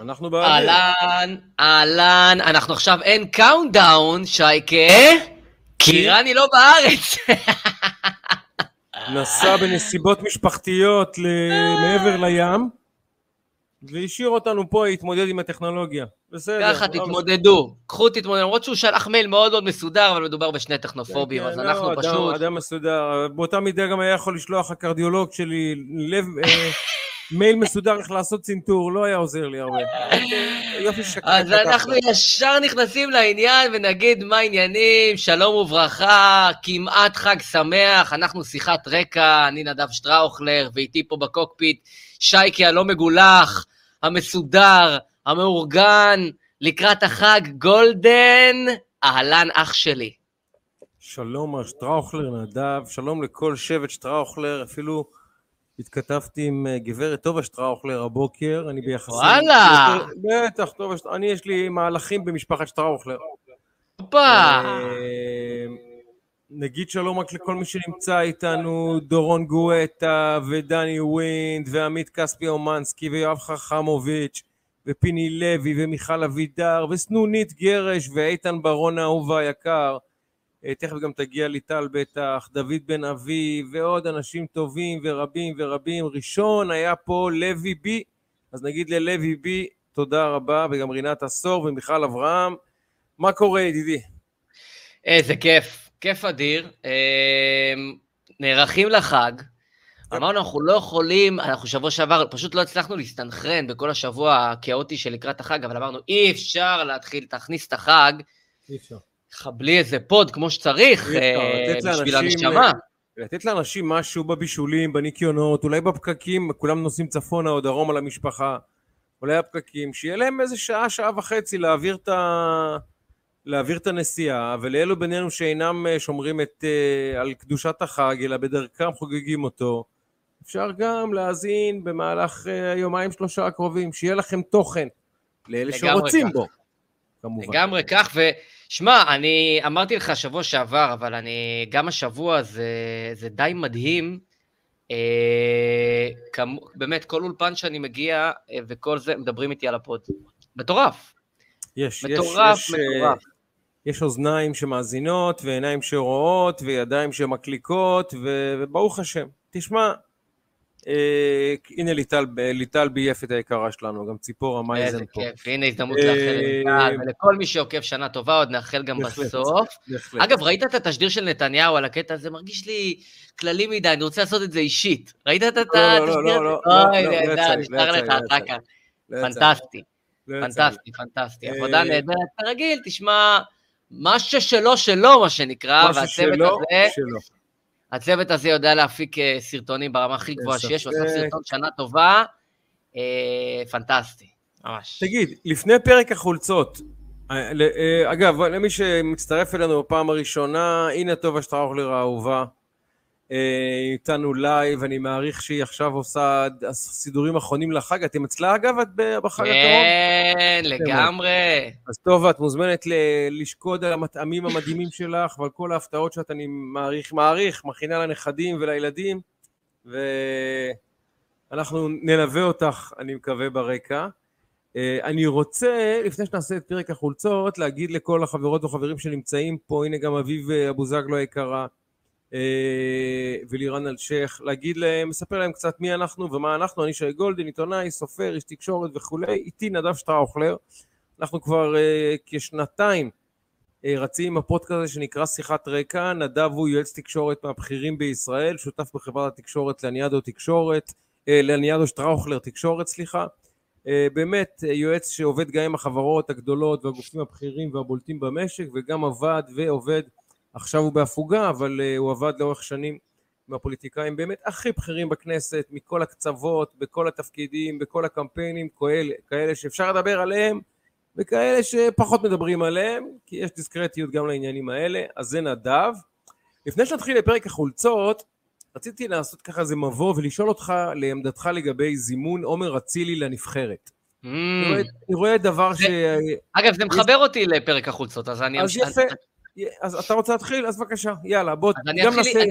אנחנו באוויר. אהלן, אהלן, אנחנו עכשיו אין countdown, שייקה, כי רני לא בארץ. נסע בנסיבות משפחתיות מעבר לים, והשאיר אותנו פה להתמודד עם הטכנולוגיה. בסדר. ככה תתמודדו, קחו תתמודדו, למרות שהוא שלח מייל מאוד מאוד מסודר, אבל מדובר בשני טכנופובים, אז אנחנו לא, פשוט... אדם מסודר, באותה מידה גם היה יכול לשלוח הקרדיולוג שלי לב... מייל מסודר איך לעשות צנתור, לא היה עוזר לי הרבה. יופי שקט. אז אנחנו ישר נכנסים לעניין ונגיד מה העניינים, שלום וברכה, כמעט חג שמח, אנחנו שיחת רקע, אני נדב שטראוכלר, ואיתי פה ב cockpit שייקי הלא מגולח, המסודר, המאורגן, לקראת החג גולדן, אהלן אח שלי. שלום שטראוכלר נדב, שלום לכל שבט שטראוכלר, אפילו... התכתבתי עם אה, גברת טובה שטראוכלר הבוקר, אני ביחסים... וואלה! בטח, טובה שטראוכלר, אני יש לי מהלכים במשפחת שטראוכלר. הופה! אה, נגיד שלום רק לכל מי שנמצא איתנו, דורון גואטה ודני ווינד ועמית כספי אומנסקי ויואב חכמוביץ' ופיני לוי ומיכל אבידר וסנונית גרש ואיתן ברון האהוב היקר תכף גם תגיע ליטל בטח, דוד בן אבי ועוד אנשים טובים ורבים ורבים. ראשון היה פה לוי בי, אז נגיד ללוי בי תודה רבה, וגם רינת עשור ומיכל אברהם. מה קורה ידידי? איזה כיף, כיף אדיר. אה, נערכים לחג. אמרנו, אנחנו לא יכולים, אנחנו שבוע שעבר, פשוט לא הצלחנו להסתנכרן בכל השבוע הכאוטי שלקראת החג, אבל אמרנו, אי אפשר להתחיל, תכניס את החג. אי אפשר. לך בלי איזה פוד כמו שצריך, אה, בשביל הנשמה. לתת לאנשים משהו בבישולים, בניקיונות, אולי בפקקים, כולם נוסעים צפונה או דרום על המשפחה, אולי הפקקים, שיהיה להם איזה שעה, שעה וחצי להעביר את, ה... להעביר את הנסיעה, ולאלו בינינו שאינם אה, שומרים את, אה, על קדושת החג, אלא בדרכם חוגגים אותו, אפשר גם להאזין במהלך היומיים שלושה הקרובים, שיהיה לכם תוכן לאלה שרוצים כך. בו, כמובן. לגמרי כך, ו... שמע, אני אמרתי לך שבוע שעבר, אבל אני, גם השבוע זה, זה די מדהים. אה, כמו, באמת, כל אולפן שאני מגיע אה, וכל זה, מדברים איתי על הפוד. מטורף. יש, מטורף, יש, מטורף. יש, יש אוזניים שמאזינות, ועיניים שרואות, וידיים שמקליקות, וברוך השם. תשמע, אה, הנה ליטל, ליטל ביפת היקרה שלנו, גם ציפורה מייזן פה. איזה כיף, הנה הזדמנות לאחל לליטל, אה, ולכל מי שעוקב שנה טובה, עוד נאחל גם בסוף. אגב, ראית את התשדיר של נתניהו על הקטע הזה? מרגיש לי כללי מדי, אני רוצה לעשות את זה אישית. ראית את התשדיר הזה? לא, לא, לא, לא, נשאר לך כאן. פנטסטי, פנטסטי, פנטסטי. עבודה אה, נהדרת, כרגיל, תשמע, מה ששלו שלו, מה שנקרא, והצוות הזה... הצוות הזה יודע להפיק אה, סרטונים ברמה הכי גבוהה שיש, הוא עשה סרטון שנה טובה, אה, פנטסטי, ממש. תגיד, לפני פרק החולצות, אה, אגב, למי שמצטרף אלינו בפעם הראשונה, הנה טובה שטראוכלר האהובה, איתנו לייב, אני מעריך שהיא עכשיו עושה סידורים אחרונים לחג. אתם אצלה אגב? את בחג הקרוב? כן, לגמרי. אז טוב, את מוזמנת לשקוד על המטעמים המדהימים שלך ועל כל ההפתעות שאת, אני מעריך, מעריך, מכינה לנכדים ולילדים, ואנחנו נלווה אותך, אני מקווה, ברקע. אני רוצה, לפני שנעשה את פרק החולצות, להגיד לכל החברות והחברים שנמצאים פה, הנה גם אביב אבוזגלו היקרה, אה, ולירן אלשיך, להגיד להם, לספר להם קצת מי אנחנו ומה אנחנו, אני שי גולדין, עיתונאי, סופר, איש תקשורת וכולי, איתי נדב שטראוכלר, אנחנו כבר uh, כשנתיים uh, רצים עם הפודקאסט הזה שנקרא שיחת רקע, נדב הוא יועץ תקשורת מהבכירים בישראל, שותף בחברת התקשורת לניאדו תקשורת, uh, לניאדו שטראוכלר תקשורת, סליחה, uh, באמת uh, יועץ שעובד גם עם החברות הגדולות והגופים הבכירים והבולטים במשק וגם עבד ועובד עכשיו הוא בהפוגה, אבל uh, הוא עבד לאורך שנים עם הפוליטיקאים באמת הכי בכירים בכנסת, מכל הקצוות, בכל התפקידים, בכל הקמפיינים, כאלה, כאלה שאפשר לדבר עליהם, וכאלה שפחות מדברים עליהם, כי יש דיסקרטיות גם לעניינים האלה, אז זה נדב. לפני שנתחיל לפרק החולצות, רציתי לעשות ככה איזה מבוא ולשאול אותך לעמדתך לגבי זימון עומר אצילי לנבחרת. Mm. אני, רואה, דבר זה, ש... אגב, זה מחבר. אותי לפרק החולצות, אז אני... אז יפה, אז אתה רוצה להתחיל? אז בבקשה, יאללה, בוא, גם נעשה...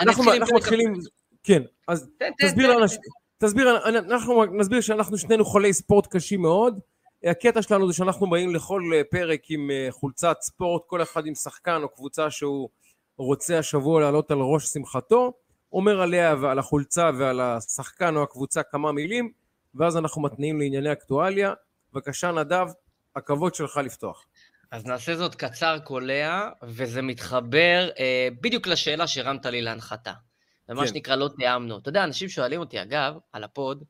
אנחנו מתחילים, כן, אז תסביר לאנשים... תסביר, אנחנו נסביר שאנחנו שנינו חולי ספורט קשים מאוד. הקטע שלנו זה שאנחנו באים לכל אה, פרק עם אה, חולצת ספורט, כל אחד עם שחקן או קבוצה שהוא רוצה השבוע לעלות על ראש שמחתו, אומר עליה ועל החולצה ועל השחקן או הקבוצה כמה מילים, ואז אנחנו מתניעים לענייני אקטואליה. בבקשה נדב, הכבוד שלך לפתוח. אז נעשה זאת קצר קולע, וזה מתחבר אה, בדיוק לשאלה שהרמת לי להנחתה. ומה כן. שנקרא לא תיאמנו. אתה יודע, אנשים שואלים אותי, אגב, על הפוד,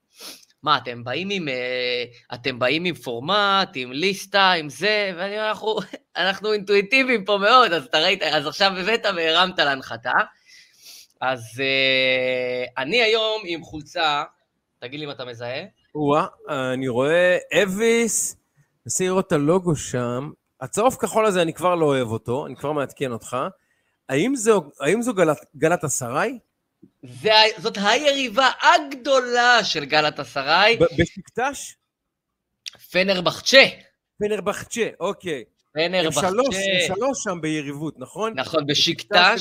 מה, אתם באים עם, אה, אתם באים עם פורמט, עם ליסטה, עם זה, ואני אומר, אנחנו, אנחנו אינטואיטיביים פה מאוד, אז אתה ראית, אז עכשיו הבאת והרמת להנחתה. אז אה, אני היום עם חולצה, תגיד לי אם אתה מזהה. וואה, אני רואה אביס, נסי לראות את הלוגו שם. הצהוב כחול הזה, אני כבר לא אוהב אותו, אני כבר מעדכן אותך. האם זו, האם זו גלת, גלת אסריי? זה, זאת היריבה הגדולה של גלת אסריי. בשקטש? פנרבחצ'ה. פנרבחצ'ה, אוקיי. פנרבחצ'ה. הם שלוש, הם שלוש שם ביריבות, נכון? נכון, בשקטש.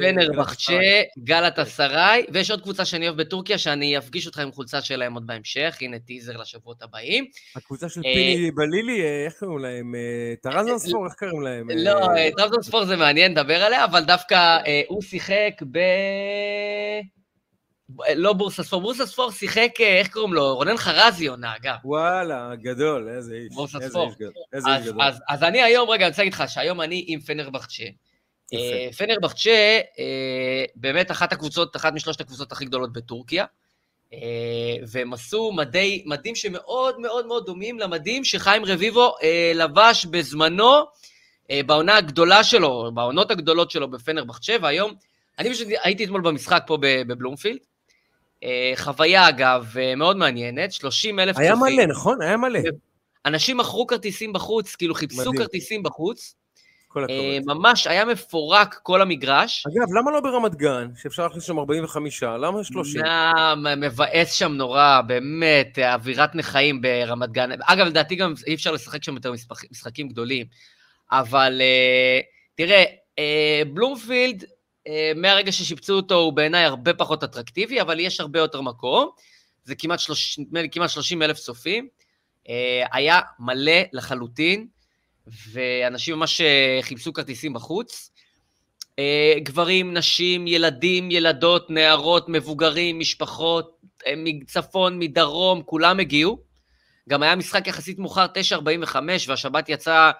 פנרבחצ'ה ו... גלת אסריי, ויש עוד קבוצה שאני אוהב בטורקיה, שאני אפגיש אותך עם חולצה שלהם עוד בהמשך, הנה טיזר לשבועות הבאים. הקבוצה של אה, פיני בלילי, אה, איך קוראים להם? אה, טרזנספור, איך קוראים להם? לא, טרזנספור זה מעניין לדבר עליה, אבל דווקא הוא שיחק ב... לא בורסה ספור, בורסה ספור שיחק, אה, איך קוראים לו? רונן חרזי עונה, אגב. וואלה, גדול, איזה איש. בורסה ספור. איזה איש גדול. אז, אז אני היום, רגע, אני רוצה להגיד לך שהיום אני עם פנרבחצ'ה. אה, פנרבחצ'ה, אה, באמת אחת הקבוצות, אחת משלושת הקבוצות הכי גדולות בטורקיה. והם עשו מדי, מדים שמאוד מאוד מאוד דומים למדים שחיים רביבו לבש בזמנו בעונה הגדולה שלו, בעונות הגדולות שלו בפנרבחצ'ה, והיום, אני פשוט הייתי אתמול במשחק פה בבלומפילד, חוויה, אגב, אה, מאוד מעניינת, 30 אלף צופים. היה מלא, נכון? היה מלא. אנשים מכרו כרטיסים בחוץ, כאילו חיפשו מדהים. כרטיסים בחוץ. כל הכבוד. אה, ממש היה מפורק כל המגרש. אגב, למה לא ברמת גן, שאפשר להכניס שם 45? למה 30? מבאס שם נורא, באמת, אווירת נכאים ברמת גן. אגב, לדעתי גם אי אפשר לשחק שם יותר משחקים גדולים. אבל תראה, בלומפילד אה, מהרגע ששיפצו אותו הוא בעיניי הרבה פחות אטרקטיבי, אבל יש הרבה יותר מקום. זה כמעט, 30, כמעט 30 אלף צופים. אה, היה מלא לחלוטין, ואנשים ממש אה, חיפשו כרטיסים בחוץ. גברים, נשים, ילדים, ילדות, נערות, מבוגרים, משפחות, מצפון, מדרום, כולם הגיעו. גם היה משחק יחסית מאוחר, 9.45, והשבת יצאה אה,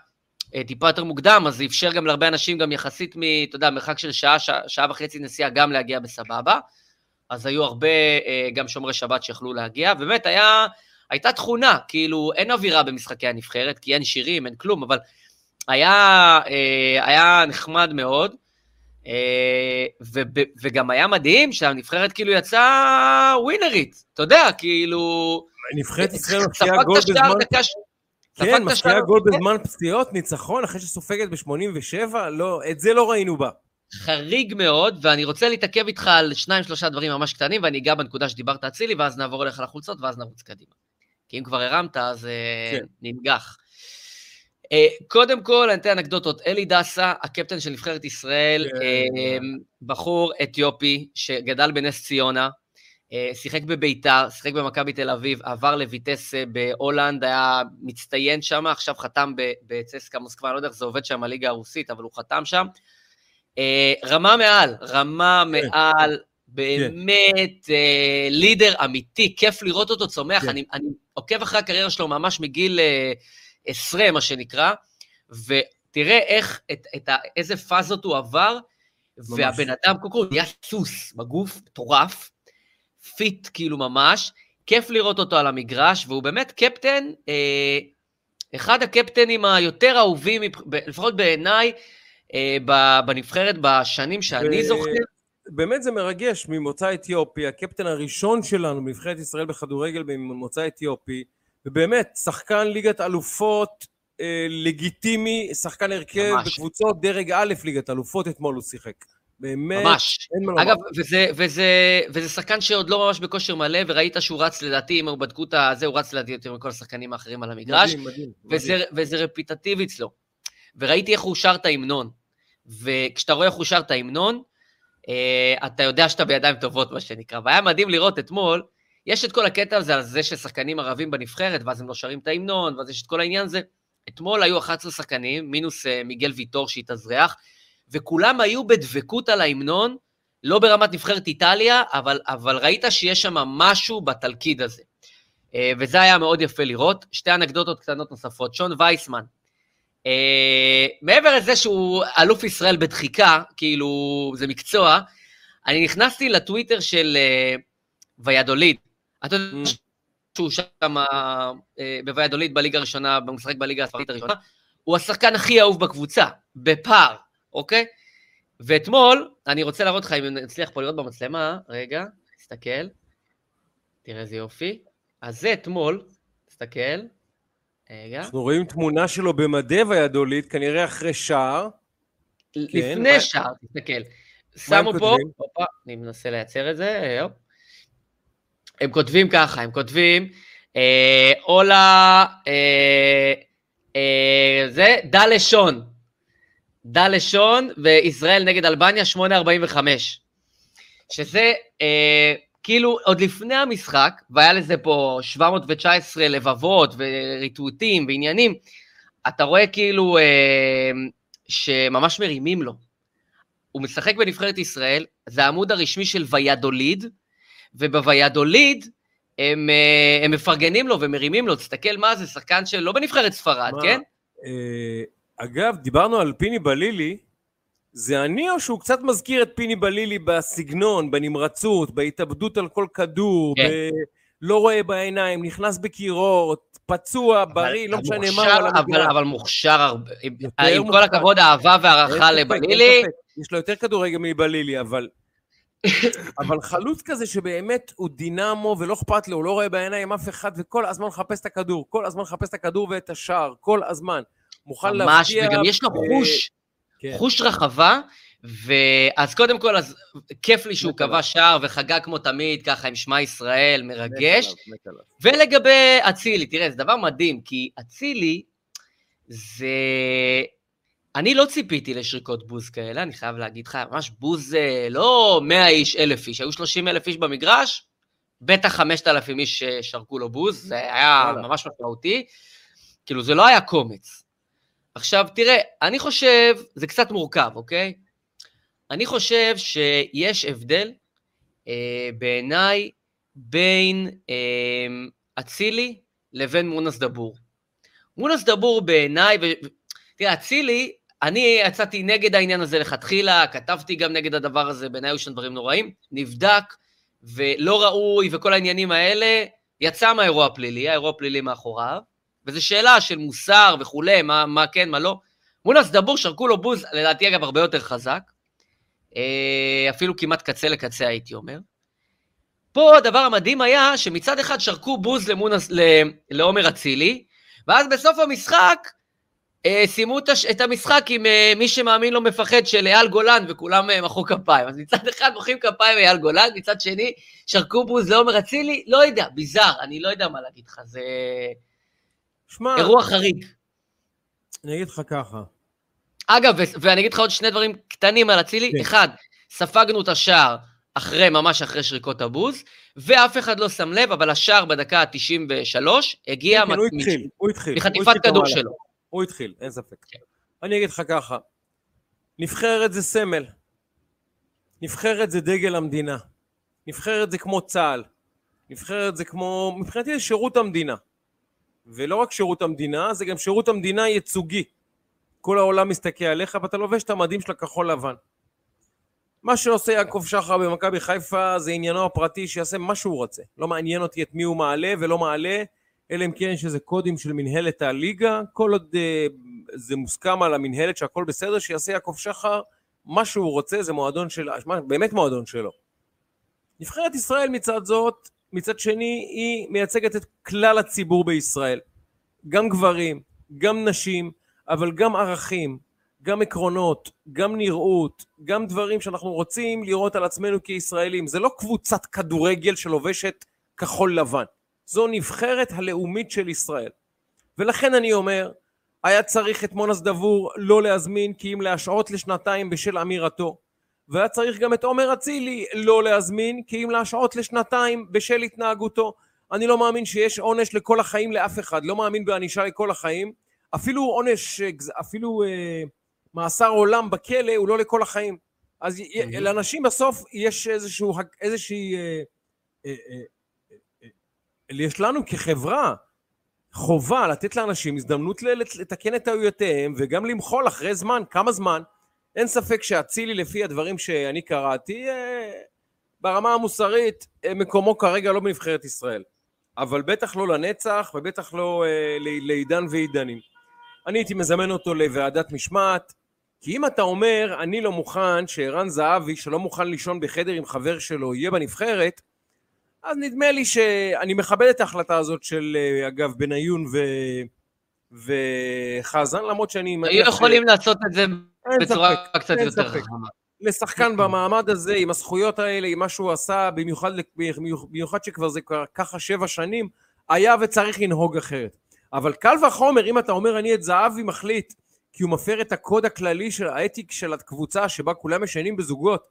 טיפה יותר מוקדם, אז זה אפשר גם להרבה אנשים גם יחסית מ... אתה יודע, מרחק של שעה, שעה, שעה וחצי נסיעה גם להגיע בסבבה. אז היו הרבה אה, גם שומרי שבת שיכלו להגיע. באמת, היה, הייתה תכונה, כאילו, אין אווירה במשחקי הנבחרת, כי אין שירים, אין כלום, אבל היה, אה, היה נחמד מאוד. ו, וגם היה מדהים שהנבחרת כאילו יצאה ווינרית, אתה יודע, כאילו... נבחרת ישראל מפקיעה גול בזמן... כן, משקיעה גול בזמן פציעות, ניצחון אחרי שסופגת ב-87? לא, את זה לא ראינו בה. חריג מאוד, ואני רוצה להתעכב איתך על שניים, שלושה דברים ממש קטנים, ואני אגע בנקודה שדיברת אצילי, ואז נעבור אליך לחולצות, ואז נרוץ קדימה. כי אם כבר הרמת, אז אה, כן. ננגח. אה, קודם כל, אני אתן אנקדוטות. אלי דסה, הקפטן של נבחרת ישראל, כן. אה, בחור אתיופי שגדל בנס ציונה, שיחק בביתר, שיחק במכבי תל אביב, עבר לויטס אה, בהולנד, היה מצטיין שם, עכשיו חתם בצסקה מוסקבה, אני לא יודע איך זה עובד שם, הליגה הרוסית, אבל הוא חתם שם. אה, רמה מעל, רמה כן. מעל, באמת כן. לידר אמיתי, כיף לראות אותו צומח. כן. אני, אני עוקב אחרי הקריירה שלו ממש מגיל 20, מה שנקרא, ותראה איך, את, את, איזה פאזות הוא עבר. והבן אדם, קודם כל, נהיה סוס בגוף, מטורף. fit כאילו ממש, כיף לראות אותו על המגרש, והוא באמת קפטן, אה, אחד הקפטנים היותר אהובים, לפחות בעיניי, אה, בנבחרת בשנים שאני ו... זוכר. באמת זה מרגש, ממוצא אתיופי, הקפטן הראשון שלנו בנבחרת ישראל בכדורגל ממוצא אתיופי, ובאמת, שחקן ליגת אלופות אה, לגיטימי, שחקן הרכב בקבוצות דרג א' ליגת אלופות, אתמול הוא שיחק. באמת, ממש. אין מה אגב, וזה, וזה, וזה שחקן שעוד לא ממש בכושר מלא, וראית שהוא רץ לדעתי, אם הוא בדקו את הזה, הוא רץ לדעתי יותר מכל השחקנים האחרים על המגרש. מדהים, מדהים. וזה, מדהים. וזה רפיטטיבי אצלו. וראיתי איך הוא שר את ההמנון. וכשאתה רואה איך הוא שר את ההמנון, אה, אתה יודע שאתה בידיים טובות, מה שנקרא. והיה מדהים לראות אתמול, יש את כל הקטע הזה על זה ששחקנים ערבים בנבחרת, ואז הם לא שרים את ההמנון, ואז יש את כל העניין הזה. אתמול היו 11 שחקנים, מינוס uh, מיגל ויטור שהתאזרח, וכולם היו בדבקות על ההמנון, לא ברמת נבחרת איטליה, אבל, אבל ראית שיש שם משהו בתלכיד הזה. Uh, וזה היה מאוד יפה לראות. שתי אנקדוטות קטנות נוספות. שון וייסמן, uh, מעבר לזה שהוא אלוף ישראל בדחיקה, כאילו, זה מקצוע, אני נכנסתי לטוויטר של uh, ויאדוליד. אתה יודע mm. שהוא שם אה, בוויאדוליד בליגה הראשונה, הוא משחק בליגה הספרדית הראשונה, הוא השחקן הכי אהוב בקבוצה, בפער, אוקיי? ואתמול, אני רוצה להראות לך אם נצליח פה לראות במצלמה, רגע, תסתכל, תראה איזה יופי. אז זה אתמול, תסתכל, רגע. אנחנו רואים תמונה שלו במדי ויאדוליד, כנראה אחרי שער. לפני כן, שער, תסתכל. שמו פה, הופה, אני מנסה לייצר את זה, הופ. הם כותבים ככה, הם כותבים, אה, אולה, אה, אה, זה, דע דע לשון, וישראל נגד אלבניה, 8.45. שזה אה, כאילו עוד לפני המשחק, והיה לזה פה 719 לבבות וריטווטים ועניינים, אתה רואה כאילו אה, שממש מרימים לו. הוא משחק בנבחרת ישראל, זה העמוד הרשמי של ויאדוליד, ובוויאדוליד הם, אה, הם מפרגנים לו ומרימים לו, תסתכל מה זה, שחקן שלא בנבחרת ספרד, מה, כן? אה, אגב, דיברנו על פיני בלילי, זה אני או שהוא קצת מזכיר את פיני בלילי בסגנון, בנמרצות, בהתאבדות על כל כדור, כן. ב... לא רואה בעיניים, נכנס בקירות, פצוע, בריא, לא משנה מה, אבל, אבל, אבל מוכשר הרבה. עם כל הכבוד, אהבה והערכה לבלילי. יש לו יותר כדורגל מבלילי, אבל אבל חלוץ כזה שבאמת הוא דינמו ולא אכפת לו, הוא לא רואה בעיניים אף אחד וכל הזמן מחפש את הכדור, כל הזמן מחפש את הכדור ואת השער, כל הזמן. מוכן להפתיע. ממש, וגם יש לו חוש, כן. חוש רחבה, ואז קודם כל, אז כיף לי שהוא קבע שער וחגג כמו תמיד, ככה עם שמע ישראל, מרגש. ולגבי אצילי, תראה, זה דבר מדהים, כי אצילי זה... אני לא ציפיתי לשריקות בוז כאלה, אני חייב להגיד לך, ממש בוז אה, לא 100 איש, אלף איש, היו 30 אלף איש במגרש, בטח 5,000 איש שרקו לו בוז, זה היה ממש משמעותי, כאילו זה לא היה קומץ. עכשיו תראה, אני חושב, זה קצת מורכב, אוקיי? אני חושב שיש הבדל אה, בעיניי בין אה, אצילי אה, לבין מונס דבור. מונס דבור בעיניי, תראה, אצילי, אני יצאתי נגד העניין הזה לכתחילה, כתבתי גם נגד הדבר הזה, בעיניי היו שם דברים נוראים, נבדק, ולא ראוי, וכל העניינים האלה, יצא מהאירוע הפלילי, האירוע הפלילי מאחוריו, וזו שאלה של מוסר וכולי, מה, מה כן, מה לא. מונס דבור שרקו לו בוז, לדעתי אגב הרבה יותר חזק, אה, אפילו כמעט קצה לקצה הייתי אומר. פה הדבר המדהים היה שמצד אחד שרקו בוז למונס, לעומר אצילי, ואז בסוף המשחק אה, סיימו את המשחק עם אה, מי שמאמין לא מפחד של אייל גולן, וכולם אה, מחאו כפיים. אז מצד אחד מוחאים כפיים אייל גולן, מצד שני, שרקו בוז לעומר אצילי, לא יודע, ביזאר, אני לא יודע מה להגיד לך, זה שמה, אירוע חריג. אני אגיד לך ככה. אגב, ואני אגיד לך עוד שני דברים קטנים על אצילי. כן. אחד, ספגנו את השער אחרי, ממש אחרי שריקות הבוז, ואף אחד לא שם לב, אבל השער בדקה ה-93 הגיע כן, כן, הוא התחיל, הוא התחיל. מחטיפת כדור שלו. הוא התחיל, אין ספק. כן. אני אגיד לך ככה, נבחרת זה סמל, נבחרת זה דגל המדינה, נבחרת זה כמו צה"ל, נבחרת זה כמו, מבחינתי זה שירות המדינה. ולא רק שירות המדינה, זה גם שירות המדינה ייצוגי. כל העולם מסתכל עליך ואתה לובש את המדים של הכחול לבן. מה שעושה יעקב שחר במכבי חיפה זה עניינו הפרטי, שיעשה מה שהוא רוצה. לא מעניין אותי את מי הוא מעלה ולא מעלה, אלא אם כן יש איזה קודים של מנהלת הליגה, כל עוד uh, זה מוסכם על המנהלת שהכל בסדר, שיעשה יעקב שחר מה שהוא רוצה, זה מועדון של, באמת מועדון שלו. נבחרת ישראל מצד זאת, מצד שני, היא מייצגת את כלל הציבור בישראל. גם גברים, גם נשים, אבל גם ערכים, גם עקרונות, גם נראות, גם דברים שאנחנו רוצים לראות על עצמנו כישראלים. זה לא קבוצת כדורגל שלובשת כחול לבן. זו נבחרת הלאומית של ישראל. ולכן אני אומר, היה צריך את מונס דבור לא להזמין כי אם להשעות לשנתיים בשל אמירתו. והיה צריך גם את עומר אצילי לא להזמין, כי אם להשעות לשנתיים בשל התנהגותו. אני לא מאמין שיש עונש לכל החיים לאף אחד, לא מאמין בענישה לכל החיים. אפילו עונש, אפילו אה, מאסר עולם בכלא הוא לא לכל החיים. אז mm-hmm. לאנשים בסוף יש איזשהו, איזושהי... אה, אה, אה, אה, יש לנו כחברה חובה לתת לאנשים הזדמנות לתקן את טעויותיהם וגם למחול אחרי זמן, כמה זמן. אין ספק שאצילי לפי הדברים שאני קראתי, אה, ברמה המוסרית אה, מקומו כרגע לא בנבחרת ישראל. אבל בטח לא לנצח ובטח לא אה, לעידן ועידנים. אני הייתי מזמן אותו לוועדת משמעת, כי אם אתה אומר, אני לא מוכן שערן זהבי, שלא מוכן לישון בחדר עם חבר שלו, יהיה בנבחרת, אז נדמה לי שאני מכבד את ההחלטה הזאת של, אגב, בניון ו... וחזן, למרות שאני... היו יכולים. לעשות את זה בצורה ספק, קצת יותר חכמה. לשחקן במעמד הזה, עם הזכויות האלה, עם מה שהוא עשה, במיוחד, במיוחד שכבר זה כבר ככה שבע שנים, היה וצריך לנהוג אחרת. אבל קל וחומר, אם אתה אומר, אני את זהבי מחליט, כי הוא מפר את הקוד הכללי של האתיק של הקבוצה שבה כולם ישנים בזוגות,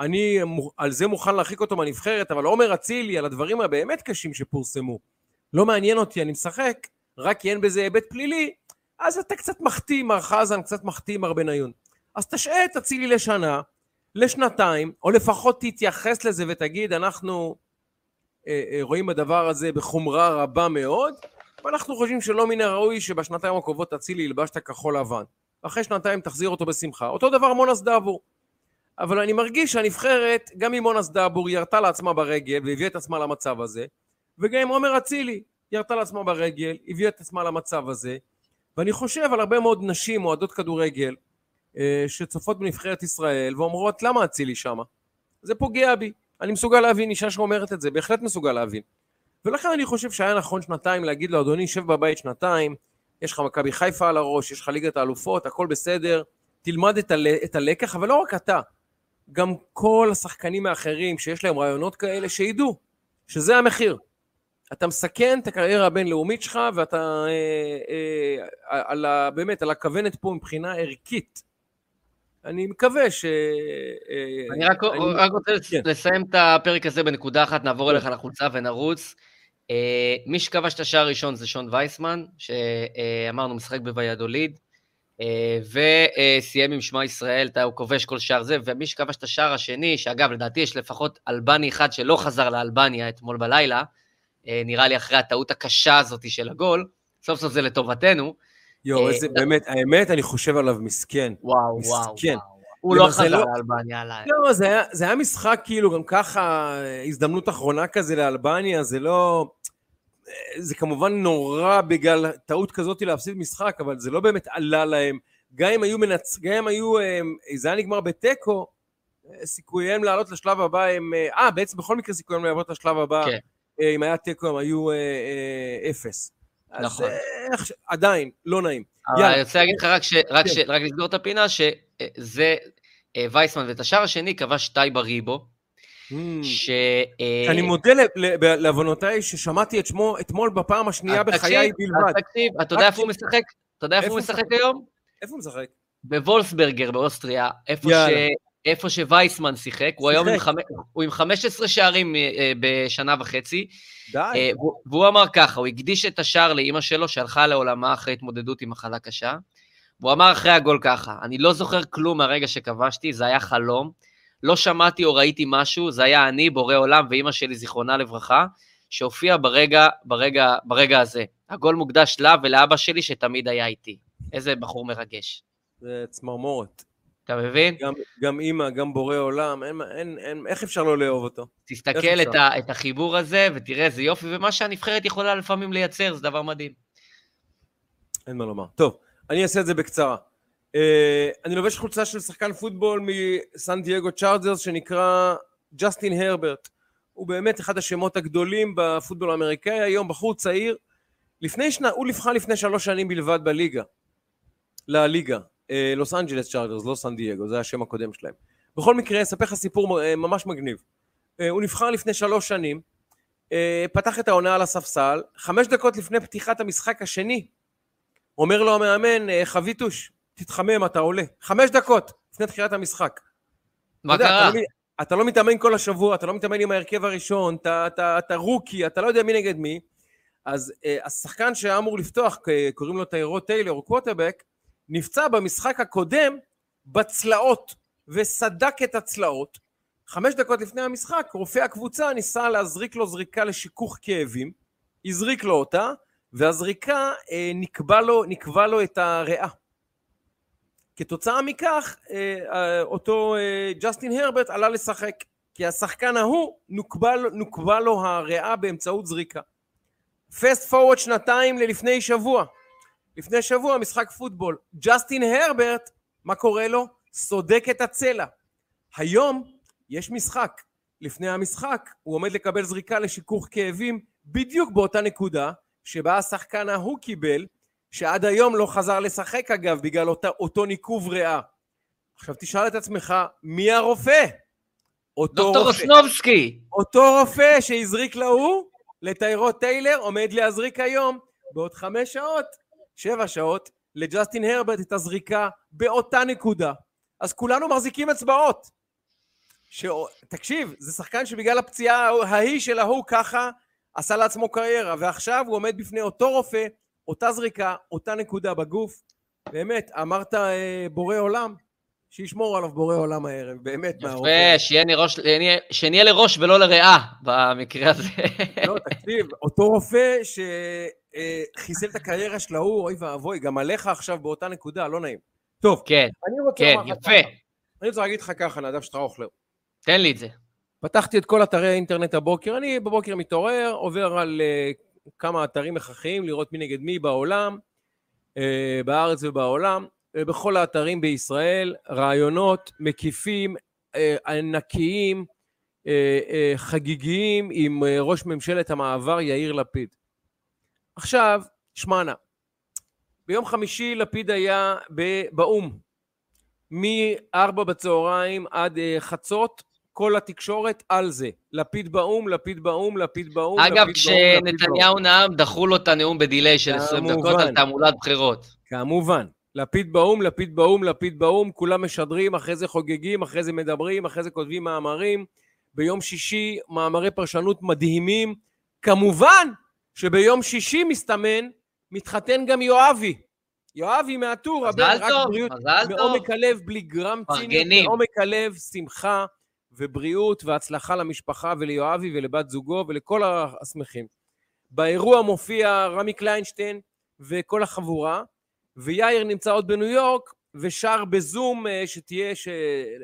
אני על זה מוכן להרחיק אותו מהנבחרת, אבל עומר אצילי, על הדברים הבאמת קשים שפורסמו, לא מעניין אותי, אני משחק, רק כי אין בזה היבט פלילי, אז אתה קצת מחטיא, מר חזן, קצת מחטיא, מר בניון. אז תשעה את אצילי לשנה, לשנתיים, או לפחות תתייחס לזה ותגיד, אנחנו אה, אה, רואים בדבר הזה בחומרה רבה מאוד, ואנחנו חושבים שלא מן הראוי שבשנתיים הקרובות אצילי ילבש את הכחול לבן. אחרי שנתיים תחזיר אותו בשמחה. אותו דבר מונס דאבור. אבל אני מרגיש שהנבחרת, גם אם מונס דאבור ירתה לעצמה ברגל והביאה את עצמה למצב הזה, וגם אם עומר אצילי ירתה לעצמה ברגל, הביאה את עצמה למצב הזה, ואני חושב על הרבה מאוד נשים, אוהדות כדורגל, אה, שצופות בנבחרת ישראל ואומרות למה אצילי שמה? זה פוגע בי. אני מסוגל להבין אישה שאומרת את זה, בהחלט מסוגל להבין. ולכן אני חושב שהיה נכון שנתיים להגיד לו, אדוני, שב בבית שנתיים, יש לך מכבי חיפה על הראש, יש לך ליגת האלופות, הכל בסדר, תלמד את, הל... את הלקח, אבל לא רק אתה, גם כל השחקנים האחרים שיש להם רעיונות כאלה, שידעו שזה המחיר. אתה מסכן את הקריירה הבינלאומית שלך, ואתה אה, אה, על ה, באמת על הכוונת פה מבחינה ערכית. אני מקווה ש... אה, אני רק, אני... רק רוצה כן. לסיים את הפרק הזה בנקודה אחת, נעבור אליך לחולצה ונרוץ. אה, מי שכבש את השער הראשון זה שון וייסמן, שאמרנו משחק בוויאדוליד, אה, וסיים עם שמע ישראל, הוא כובש כל שער זה, ומי שכבש את השער השני, שאגב, לדעתי יש לפחות אלבני אחד שלא חזר לאלבניה אתמול בלילה, נראה לי אחרי הטעות הקשה הזאת של הגול, סוף סוף זה לטובתנו. יואו, אה, איזה, באמת, האמת, אני חושב עליו מסכן. וואו, וואו, וואו. הוא לא חזר לא- לאלבניה עליי. לא, זה היה, זה היה משחק כאילו גם ככה, הזדמנות אחרונה כזה לאלבניה, זה לא... זה כמובן נורא בגלל טעות כזאת להפסיד משחק, אבל זה לא באמת עלה להם. גם אם היו מנצ... גם אם היו... אה, זה היה נגמר בתיקו, סיכוייהם לעלות לשלב הבא הם... אה, בעצם בכל מקרה סיכוייהם לעלות לשלב הבא. כן. אה, אם היה תיקו הם היו אה, אה, אפס. נכון. אז עדיין, לא נעים. אני רוצה להגיד לך רק, ש, רק, כן. ש, רק לסגור את הפינה, שזה וייסמן, ואת השער השני כבש טייבה ריבו. Hmm. ש... אני מודה לעוונותיי ששמעתי את שמו אתמול בפעם השנייה בחיי בלבד. תקשיב, אתה יודע איפה הוא משחק? אתה יודע איפה הוא משחק היום? איפה הוא משחק? בוולסברגר באוסטריה, איפה איפה שווייסמן שיחק, הוא היום עם, חמ... הוא עם 15 שערים uh, בשנה וחצי. די. Uh, והוא אמר ככה, הוא הקדיש את השער לאימא שלו שהלכה לעולמה אחרי התמודדות עם מחלה קשה. והוא אמר אחרי הגול ככה, אני לא זוכר כלום מהרגע שכבשתי, זה היה חלום. לא שמעתי או ראיתי משהו, זה היה אני, בורא עולם ואימא שלי, זיכרונה לברכה, שהופיע ברגע, ברגע, ברגע הזה. הגול מוקדש לה ולאבא שלי שתמיד היה איתי. איזה בחור מרגש. זה צמרמורת. אתה מבין? גם, גם אימא, גם בורא עולם, אין, אין, אין, איך אפשר לא לאהוב אותו? תסתכל את, ה, את החיבור הזה ותראה איזה יופי, ומה שהנבחרת יכולה לפעמים לייצר, זה דבר מדהים. אין מה לומר. טוב, אני אעשה את זה בקצרה. Uh, אני לובש חולצה של שחקן פוטבול מסן דייגו צ'ארג'רס שנקרא ג'סטין הרברט. הוא באמת אחד השמות הגדולים בפוטבול האמריקאי היום, בחור צעיר. לפני שנה, הוא נבחר לפני שלוש שנים בלבד בליגה. לליגה. אה, לוס אנג'לס צ'ארג'רס, לא סן דייגו, זה השם הקודם שלהם. בכל מקרה, אספר לך סיפור אה, ממש מגניב. אה, הוא נבחר לפני שלוש שנים, פתח את העונה על הספסל, חמש דקות לפני פתיחת המשחק השני, אומר לו המאמן, חביטוש, תתחמם, אתה עולה. חמש דקות לפני תחילת המשחק. מה אתה יודע, קרה? אתה לא, אתה לא מתאמן כל השבוע, אתה לא מתאמן עם ההרכב הראשון, אתה, אתה, אתה רוקי, אתה לא יודע מי נגד מי. אז uh, השחקן שהיה אמור לפתוח, אה, קוראים לו טיירו טיילר, הוא קווטרבק, נפצע במשחק הקודם בצלעות, וסדק את הצלעות. חמש דקות לפני המשחק, רופא הקבוצה ניסה להזריק לו זריקה לשיכוך כאבים, הזריק לו אותה, והזריקה אה, נקבע, לו, נקבע לו את הריאה. כתוצאה מכך, אה, אה, אותו אה, ג'סטין הרברט עלה לשחק, כי השחקן ההוא, נוקבע, נוקבע לו הריאה באמצעות זריקה. פסט פורוורד שנתיים ללפני שבוע. לפני שבוע משחק פוטבול. ג'סטין הרברט, מה קורה לו? סודק את הצלע. היום יש משחק. לפני המשחק הוא עומד לקבל זריקה לשיכוך כאבים בדיוק באותה נקודה שבה השחקן ההוא קיבל, שעד היום לא חזר לשחק אגב בגלל אותה, אותו ניקוב ריאה. עכשיו תשאל את עצמך, מי הרופא? אותו דוקטור רופא. אוסנובסקי. אותו רופא שהזריק להוא, לטיירו טיילר, עומד להזריק היום, בעוד חמש שעות, שבע שעות, לג'סטין הרברט את הזריקה באותה נקודה. אז כולנו מחזיקים אצבעות. ש... תקשיב, זה שחקן שבגלל הפציעה ההיא של ההוא ככה עשה לעצמו קריירה, ועכשיו הוא עומד בפני אותו רופא, אותה זריקה, אותה נקודה בגוף. באמת, אמרת אה, בורא עולם, שישמור עליו בורא עולם הערב, באמת. יפה, שיהיה לראש- שנהיה- לראש ולא לריאה במקרה הזה. לא, תקשיב, אותו רופא שחיסל את הקריירה של ההוא, אוי ואבוי, גם עליך עכשיו באותה נקודה, לא נעים. טוב, כן, אני רוצה כן, יפה. אני רוצה להגיד לך ככה, נדב שטראוכלר. תן לי את זה. פתחתי את כל אתרי האינטרנט הבוקר, אני בבוקר מתעורר, עובר על uh, כמה אתרים הכרחיים, לראות מי נגד מי בעולם, uh, בארץ ובעולם, uh, בכל האתרים בישראל, רעיונות מקיפים, uh, ענקיים, uh, uh, חגיגיים, עם uh, ראש ממשלת המעבר יאיר לפיד. עכשיו, שמע נא, ביום חמישי לפיד היה באו"ם, מ-4 בצהריים עד uh, חצות, כל התקשורת על זה. לפיד באו"ם, לפיד באו"ם, לפיד באו"ם, אגב, לפיד באו"ם, לפיד כשנתניהו נאם, דחו לו את הנאום בדיליי של 20 דקות. על תעמולת בחירות. כמובן. לפיד באו"ם, לפיד באו"ם, לפיד באו"ם, כולם משדרים, אחרי זה חוגגים, אחרי זה מדברים, אחרי זה כותבים מאמרים. ביום שישי, מאמרי פרשנות מדהימים. כמובן שביום שישי מסתמן, מתחתן גם יואבי. יואבי מהטור, הבן, רק טוב, בריאות, מזל טוב. מעומק הלב, בלי גרם ציניות, מפרגנים. מעומק הלב, שמחה ובריאות והצלחה למשפחה וליואבי ולבת זוגו ולכל השמחים. באירוע מופיע רמי קליינשטיין וכל החבורה, ויאיר נמצא עוד בניו יורק, ושר בזום, אה, שתהיה, ש...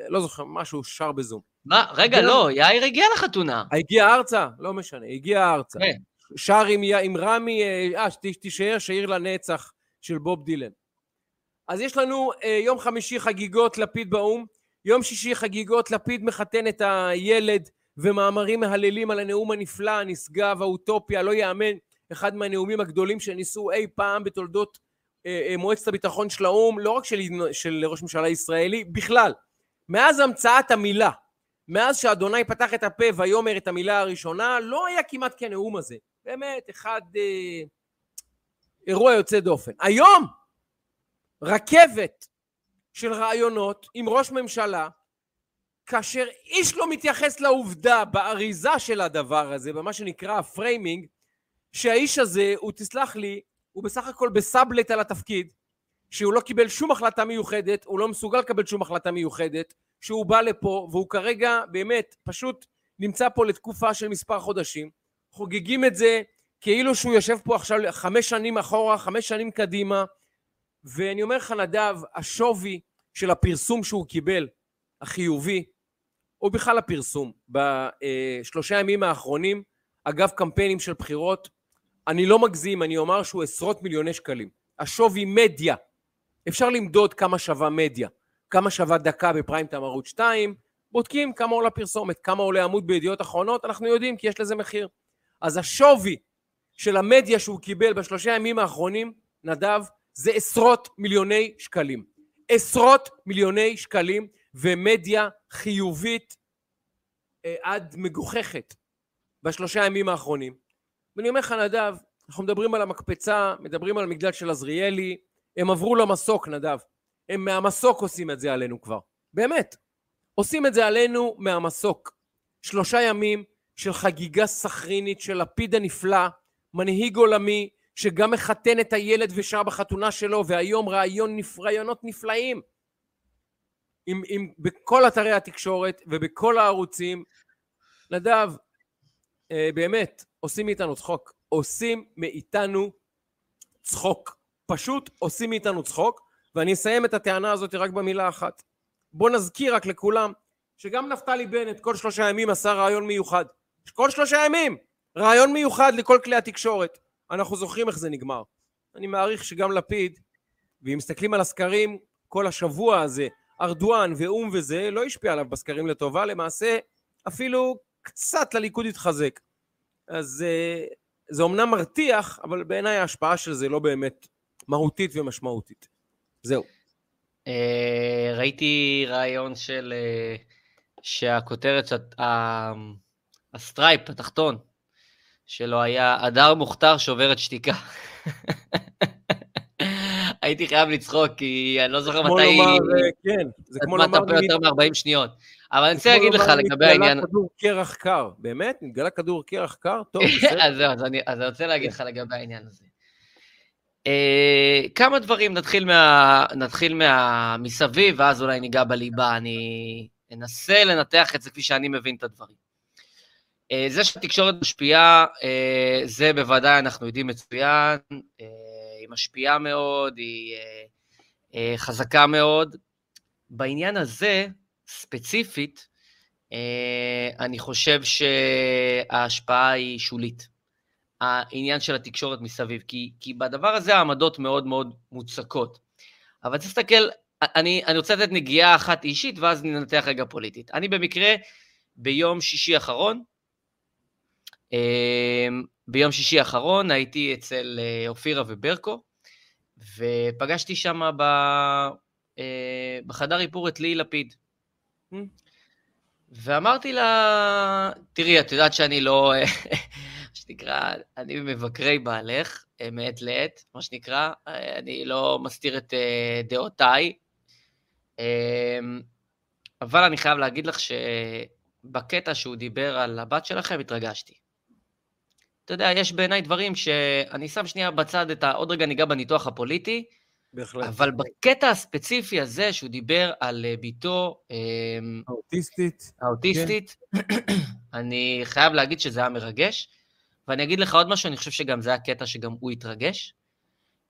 לא זוכר, משהו שר בזום. מה, רגע, לא, יאיר הגיע לחתונה. הגיע ארצה? לא משנה, הגיע ארצה. כן. שר עם, עם רמי, אה, אה, תישאר שעיר לנצח של בוב דילן. אז יש לנו אה, יום חמישי חגיגות לפיד באו"ם, יום שישי חגיגות לפיד מחתן את הילד, ומאמרים מהללים על הנאום הנפלא, הנשגב, האוטופיה, לא יאמן, אחד מהנאומים הגדולים שניסו אי פעם בתולדות אה, אה, מועצת הביטחון של האו"ם, לא רק של, של ראש ממשלה ישראלי, בכלל. מאז המצאת המילה, מאז שאדוני פתח את הפה ויאמר את המילה הראשונה, לא היה כמעט כנאום הזה. באמת, אחד אה, אירוע יוצא דופן. היום, רכבת של רעיונות עם ראש ממשלה, כאשר איש לא מתייחס לעובדה באריזה של הדבר הזה, במה שנקרא הפריימינג, שהאיש הזה, הוא תסלח לי, הוא בסך הכל בסאבלט על התפקיד, שהוא לא קיבל שום החלטה מיוחדת, הוא לא מסוגל לקבל שום החלטה מיוחדת, שהוא בא לפה והוא כרגע באמת פשוט נמצא פה לתקופה של מספר חודשים, חוגגים את זה כאילו שהוא יושב פה עכשיו חמש שנים אחורה, חמש שנים קדימה, ואני אומר לך נדב, השואו של הפרסום שהוא קיבל, החיובי, או בכלל הפרסום, בשלושה ימים האחרונים, אגב קמפיינים של בחירות, אני לא מגזים, אני אומר שהוא עשרות מיליוני שקלים. השווי מדיה, אפשר למדוד כמה שווה מדיה, כמה שווה דקה בפריים טיים ערוץ 2, בודקים כמה עולה פרסומת, כמה עולה עמוד בידיעות אחרונות, אנחנו יודעים כי יש לזה מחיר. אז השווי של המדיה שהוא קיבל בשלושה ימים האחרונים, נדב, זה עשרות מיליוני שקלים. עשרות מיליוני שקלים ומדיה חיובית אה, עד מגוחכת בשלושה ימים האחרונים. ואני אומר לך, נדב, אנחנו מדברים על המקפצה, מדברים על המגדל של עזריאלי, הם עברו למסוק, נדב. הם מהמסוק עושים את זה עלינו כבר. באמת. עושים את זה עלינו מהמסוק. שלושה ימים של חגיגה סכרינית של לפיד הנפלא, מנהיג עולמי, שגם מחתן את הילד ושר בחתונה שלו, והיום רעיון, רעיונות נפלאים. עם, עם, בכל אתרי התקשורת ובכל הערוצים. נדב, אה, באמת, עושים מאיתנו צחוק. עושים מאיתנו צחוק. פשוט עושים מאיתנו צחוק, ואני אסיים את הטענה הזאת רק במילה אחת. בוא נזכיר רק לכולם שגם נפתלי בנט כל שלושה ימים עשה רעיון מיוחד. כל שלושה ימים! רעיון מיוחד לכל כלי התקשורת. אנחנו זוכרים איך זה נגמר. אני מעריך שגם לפיד, ואם מסתכלים על הסקרים, כל השבוע הזה, ארדואן ואו"ם וזה, לא השפיע עליו בסקרים לטובה, למעשה אפילו קצת לליכוד התחזק. אז אה, זה אומנם מרתיח, אבל בעיניי ההשפעה של זה לא באמת מהותית ומשמעותית. זהו. אה, ראיתי רעיון של... אה, שהכותרת, ה strip התחתון שלו היה הדר מוכתר שוברת שתיקה. הייתי חייב לצחוק, כי אני לא זוכר מתי... לומר, אה, כן, זה כמו לומר... אתה יותר מ-40 שניות. אבל אני רוצה להגיד לך לגבי העניין... נתגלה כדור קרח קר, באמת? נתגלה כדור קרח קר? טוב, בסדר. אז זהו, אז אני רוצה להגיד לך לגבי העניין הזה. אה, כמה דברים, נתחיל, מה, נתחיל מה, מסביב, ואז אולי ניגע בליבה. אני אנסה לנתח את זה כפי שאני מבין את הדברים. אה, זה שהתקשורת משפיעה, אה, זה בוודאי אנחנו יודעים מצוין, היא משפיעה מאוד, היא חזקה מאוד. בעניין הזה, ספציפית, אני חושב שההשפעה היא שולית. העניין של התקשורת מסביב, כי, כי בדבר הזה העמדות מאוד מאוד מוצקות. אבל צריך להסתכל, אני, אני רוצה לתת נגיעה אחת אישית, ואז ננתח רגע פוליטית. אני במקרה, ביום שישי האחרון, אמ, ביום שישי האחרון הייתי אצל אה, אופירה וברקו, ופגשתי שם אה, בחדר איפור את ליהי לפיד. ואמרתי לה, תראי, את יודעת שאני לא, שנקרא, אני מבקרי בעלך, אה, מעת לעת, מה שנקרא, אה, אני לא מסתיר את אה, דעותיי, אמ, אבל אני חייב להגיד לך שבקטע שהוא דיבר על הבת שלכם, התרגשתי. אתה יודע, יש בעיניי דברים שאני שם שנייה בצד את ה... עוד רגע ניגע בניתוח הפוליטי, בהחלט. אבל בקטע הספציפי הזה, שהוא דיבר על ביתו... אמ, האוטיסטית. האוטיסטית, כן. אני חייב להגיד שזה היה מרגש. ואני אגיד לך עוד משהו, אני חושב שגם זה הקטע שגם הוא התרגש.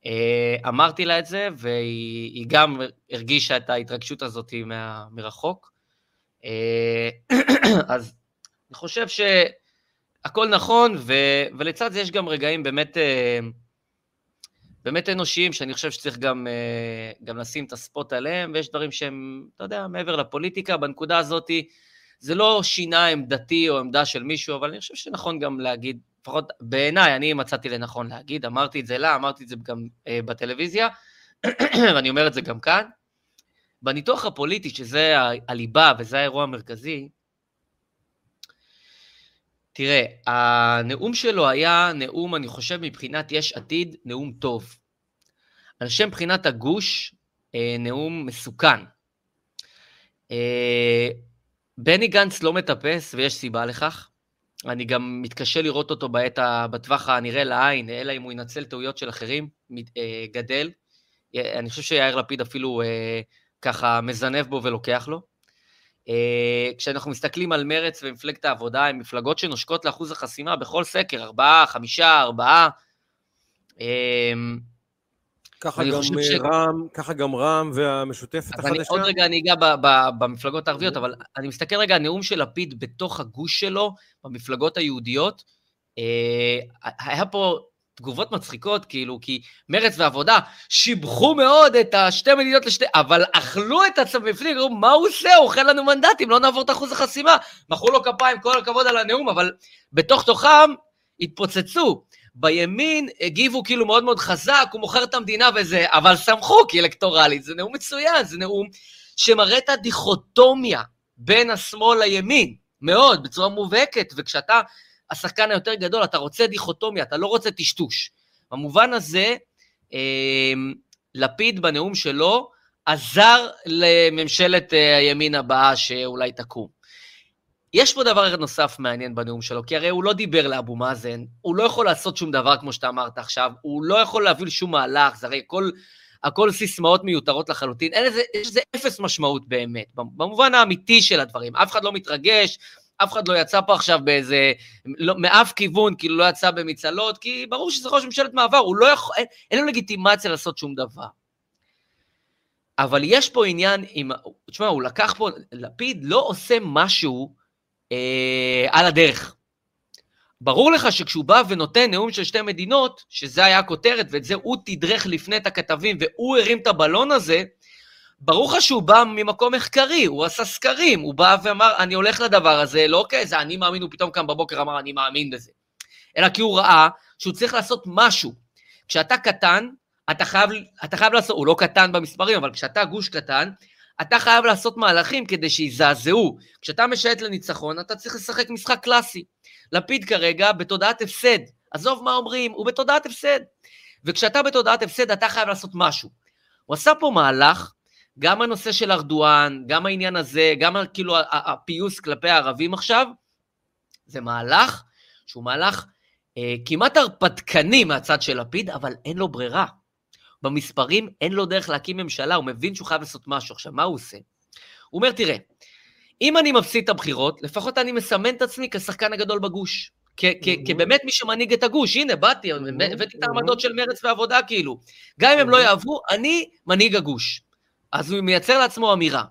אה, אמרתי לה את זה, והיא גם הרגישה את ההתרגשות הזאת מה, מרחוק. אה, אז אני חושב שהכל נכון, ו, ולצד זה יש גם רגעים באמת, אה, באמת אנושיים, שאני חושב שצריך גם, גם לשים את הספוט עליהם, ויש דברים שהם, אתה יודע, מעבר לפוליטיקה, בנקודה הזאת, זה לא שינה עמדתי או עמדה של מישהו, אבל אני חושב שנכון גם להגיד לפחות בעיניי, אני מצאתי לנכון להגיד, אמרתי את זה לה, אמרתי את זה גם אה, בטלוויזיה, ואני אומר את זה גם כאן. בניתוח הפוליטי, שזה הליבה וזה האירוע המרכזי, תראה, הנאום שלו היה נאום, אני חושב, מבחינת יש עתיד, נאום טוב. על שם מבחינת הגוש, אה, נאום מסוכן. אה, בני גנץ לא מטפס, ויש סיבה לכך. אני גם מתקשה לראות אותו בעת, בטווח הנראה לעין, אלא אם הוא ינצל טעויות של אחרים, אה, גדל. אני חושב שיאיר לפיד אפילו אה, ככה מזנב בו ולוקח לו. אה, כשאנחנו מסתכלים על מרץ ומפלגת העבודה, הן מפלגות שנושקות לאחוז החסימה בכל סקר, ארבעה, חמישה, ארבעה. ככה גם, ש... רם, ככה גם רם והמשותפת החדשה. אני, עוד רגע אני אגע במפלגות הערביות, אבל אני מסתכל רגע, הנאום של לפיד בתוך הגוש שלו, במפלגות היהודיות, אה, היה פה תגובות מצחיקות, כאילו, כי מרץ ועבודה שיבחו מאוד את השתי מדינות לשתי, אבל אכלו את עצמם בפנים, אמרו, מה הוא עושה? הוא אוכל לנו מנדטים, לא נעבור את אחוז החסימה. מחאו לו כפיים, כל הכבוד על הנאום, אבל בתוך תוכם התפוצצו. בימין הגיבו כאילו מאוד מאוד חזק, הוא מוכר את המדינה וזה, אבל שמחו כי אלקטורלית, זה נאום מצוין, זה נאום שמראה את הדיכוטומיה בין השמאל לימין, מאוד, בצורה מובהקת, וכשאתה השחקן היותר גדול, אתה רוצה דיכוטומיה, אתה לא רוצה טשטוש. במובן הזה, אה, לפיד בנאום שלו עזר לממשלת אה, הימין הבאה שאולי תקום. יש פה דבר נוסף מעניין בנאום שלו, כי הרי הוא לא דיבר לאבו מאזן, הוא לא יכול לעשות שום דבר כמו שאתה אמרת עכשיו, הוא לא יכול להביא שום מהלך, זה הרי הכל, הכל סיסמאות מיותרות לחלוטין, אין לזה, יש לזה אפס משמעות באמת, במובן האמיתי של הדברים, אף אחד לא מתרגש, אף אחד לא יצא פה עכשיו באיזה, לא, מאף כיוון, כאילו לא יצא במצעלות, כי ברור שזה ראש ממשלת מעבר, הוא לא יכול, אין, אין לו לגיטימציה לעשות שום דבר. אבל יש פה עניין עם, תשמע, הוא לקח פה, לפיד לא עושה משהו אה, על הדרך. ברור לך שכשהוא בא ונותן נאום של שתי מדינות, שזה היה הכותרת, ואת זה הוא תדרך לפני את הכתבים, והוא הרים את הבלון הזה, ברור לך שהוא בא ממקום מחקרי, הוא עשה סקרים, הוא בא ואמר, אני הולך לדבר הזה, לא כאיזה אני מאמין, הוא פתאום קם בבוקר אמר, אני מאמין בזה. אלא כי הוא ראה שהוא צריך לעשות משהו. כשאתה קטן, אתה חייב, אתה חייב לעשות, הוא לא קטן במספרים, אבל כשאתה גוש קטן, אתה חייב לעשות מהלכים כדי שיזעזעו. כשאתה משייט לניצחון, אתה צריך לשחק משחק קלאסי. לפיד כרגע בתודעת הפסד. עזוב מה אומרים, הוא בתודעת הפסד. וכשאתה בתודעת הפסד, אתה חייב לעשות משהו. הוא עשה פה מהלך, גם הנושא של ארדואן, גם העניין הזה, גם כאילו הפיוס כלפי הערבים עכשיו, זה מהלך שהוא מהלך אה, כמעט הרפתקני מהצד של לפיד, אבל אין לו ברירה. במספרים אין לו דרך להקים ממשלה, הוא מבין שהוא חייב לעשות משהו. עכשיו, מה הוא עושה? הוא אומר, תראה, אם אני מפסיד את הבחירות, לפחות אני מסמן את עצמי כשחקן הגדול בגוש. כבאמת מי שמנהיג את הגוש, הנה, באתי, הבאתי את העמדות של מרץ ועבודה, כאילו. גם אם הם לא יעברו, אני מנהיג הגוש. אז הוא מייצר לעצמו אמירה.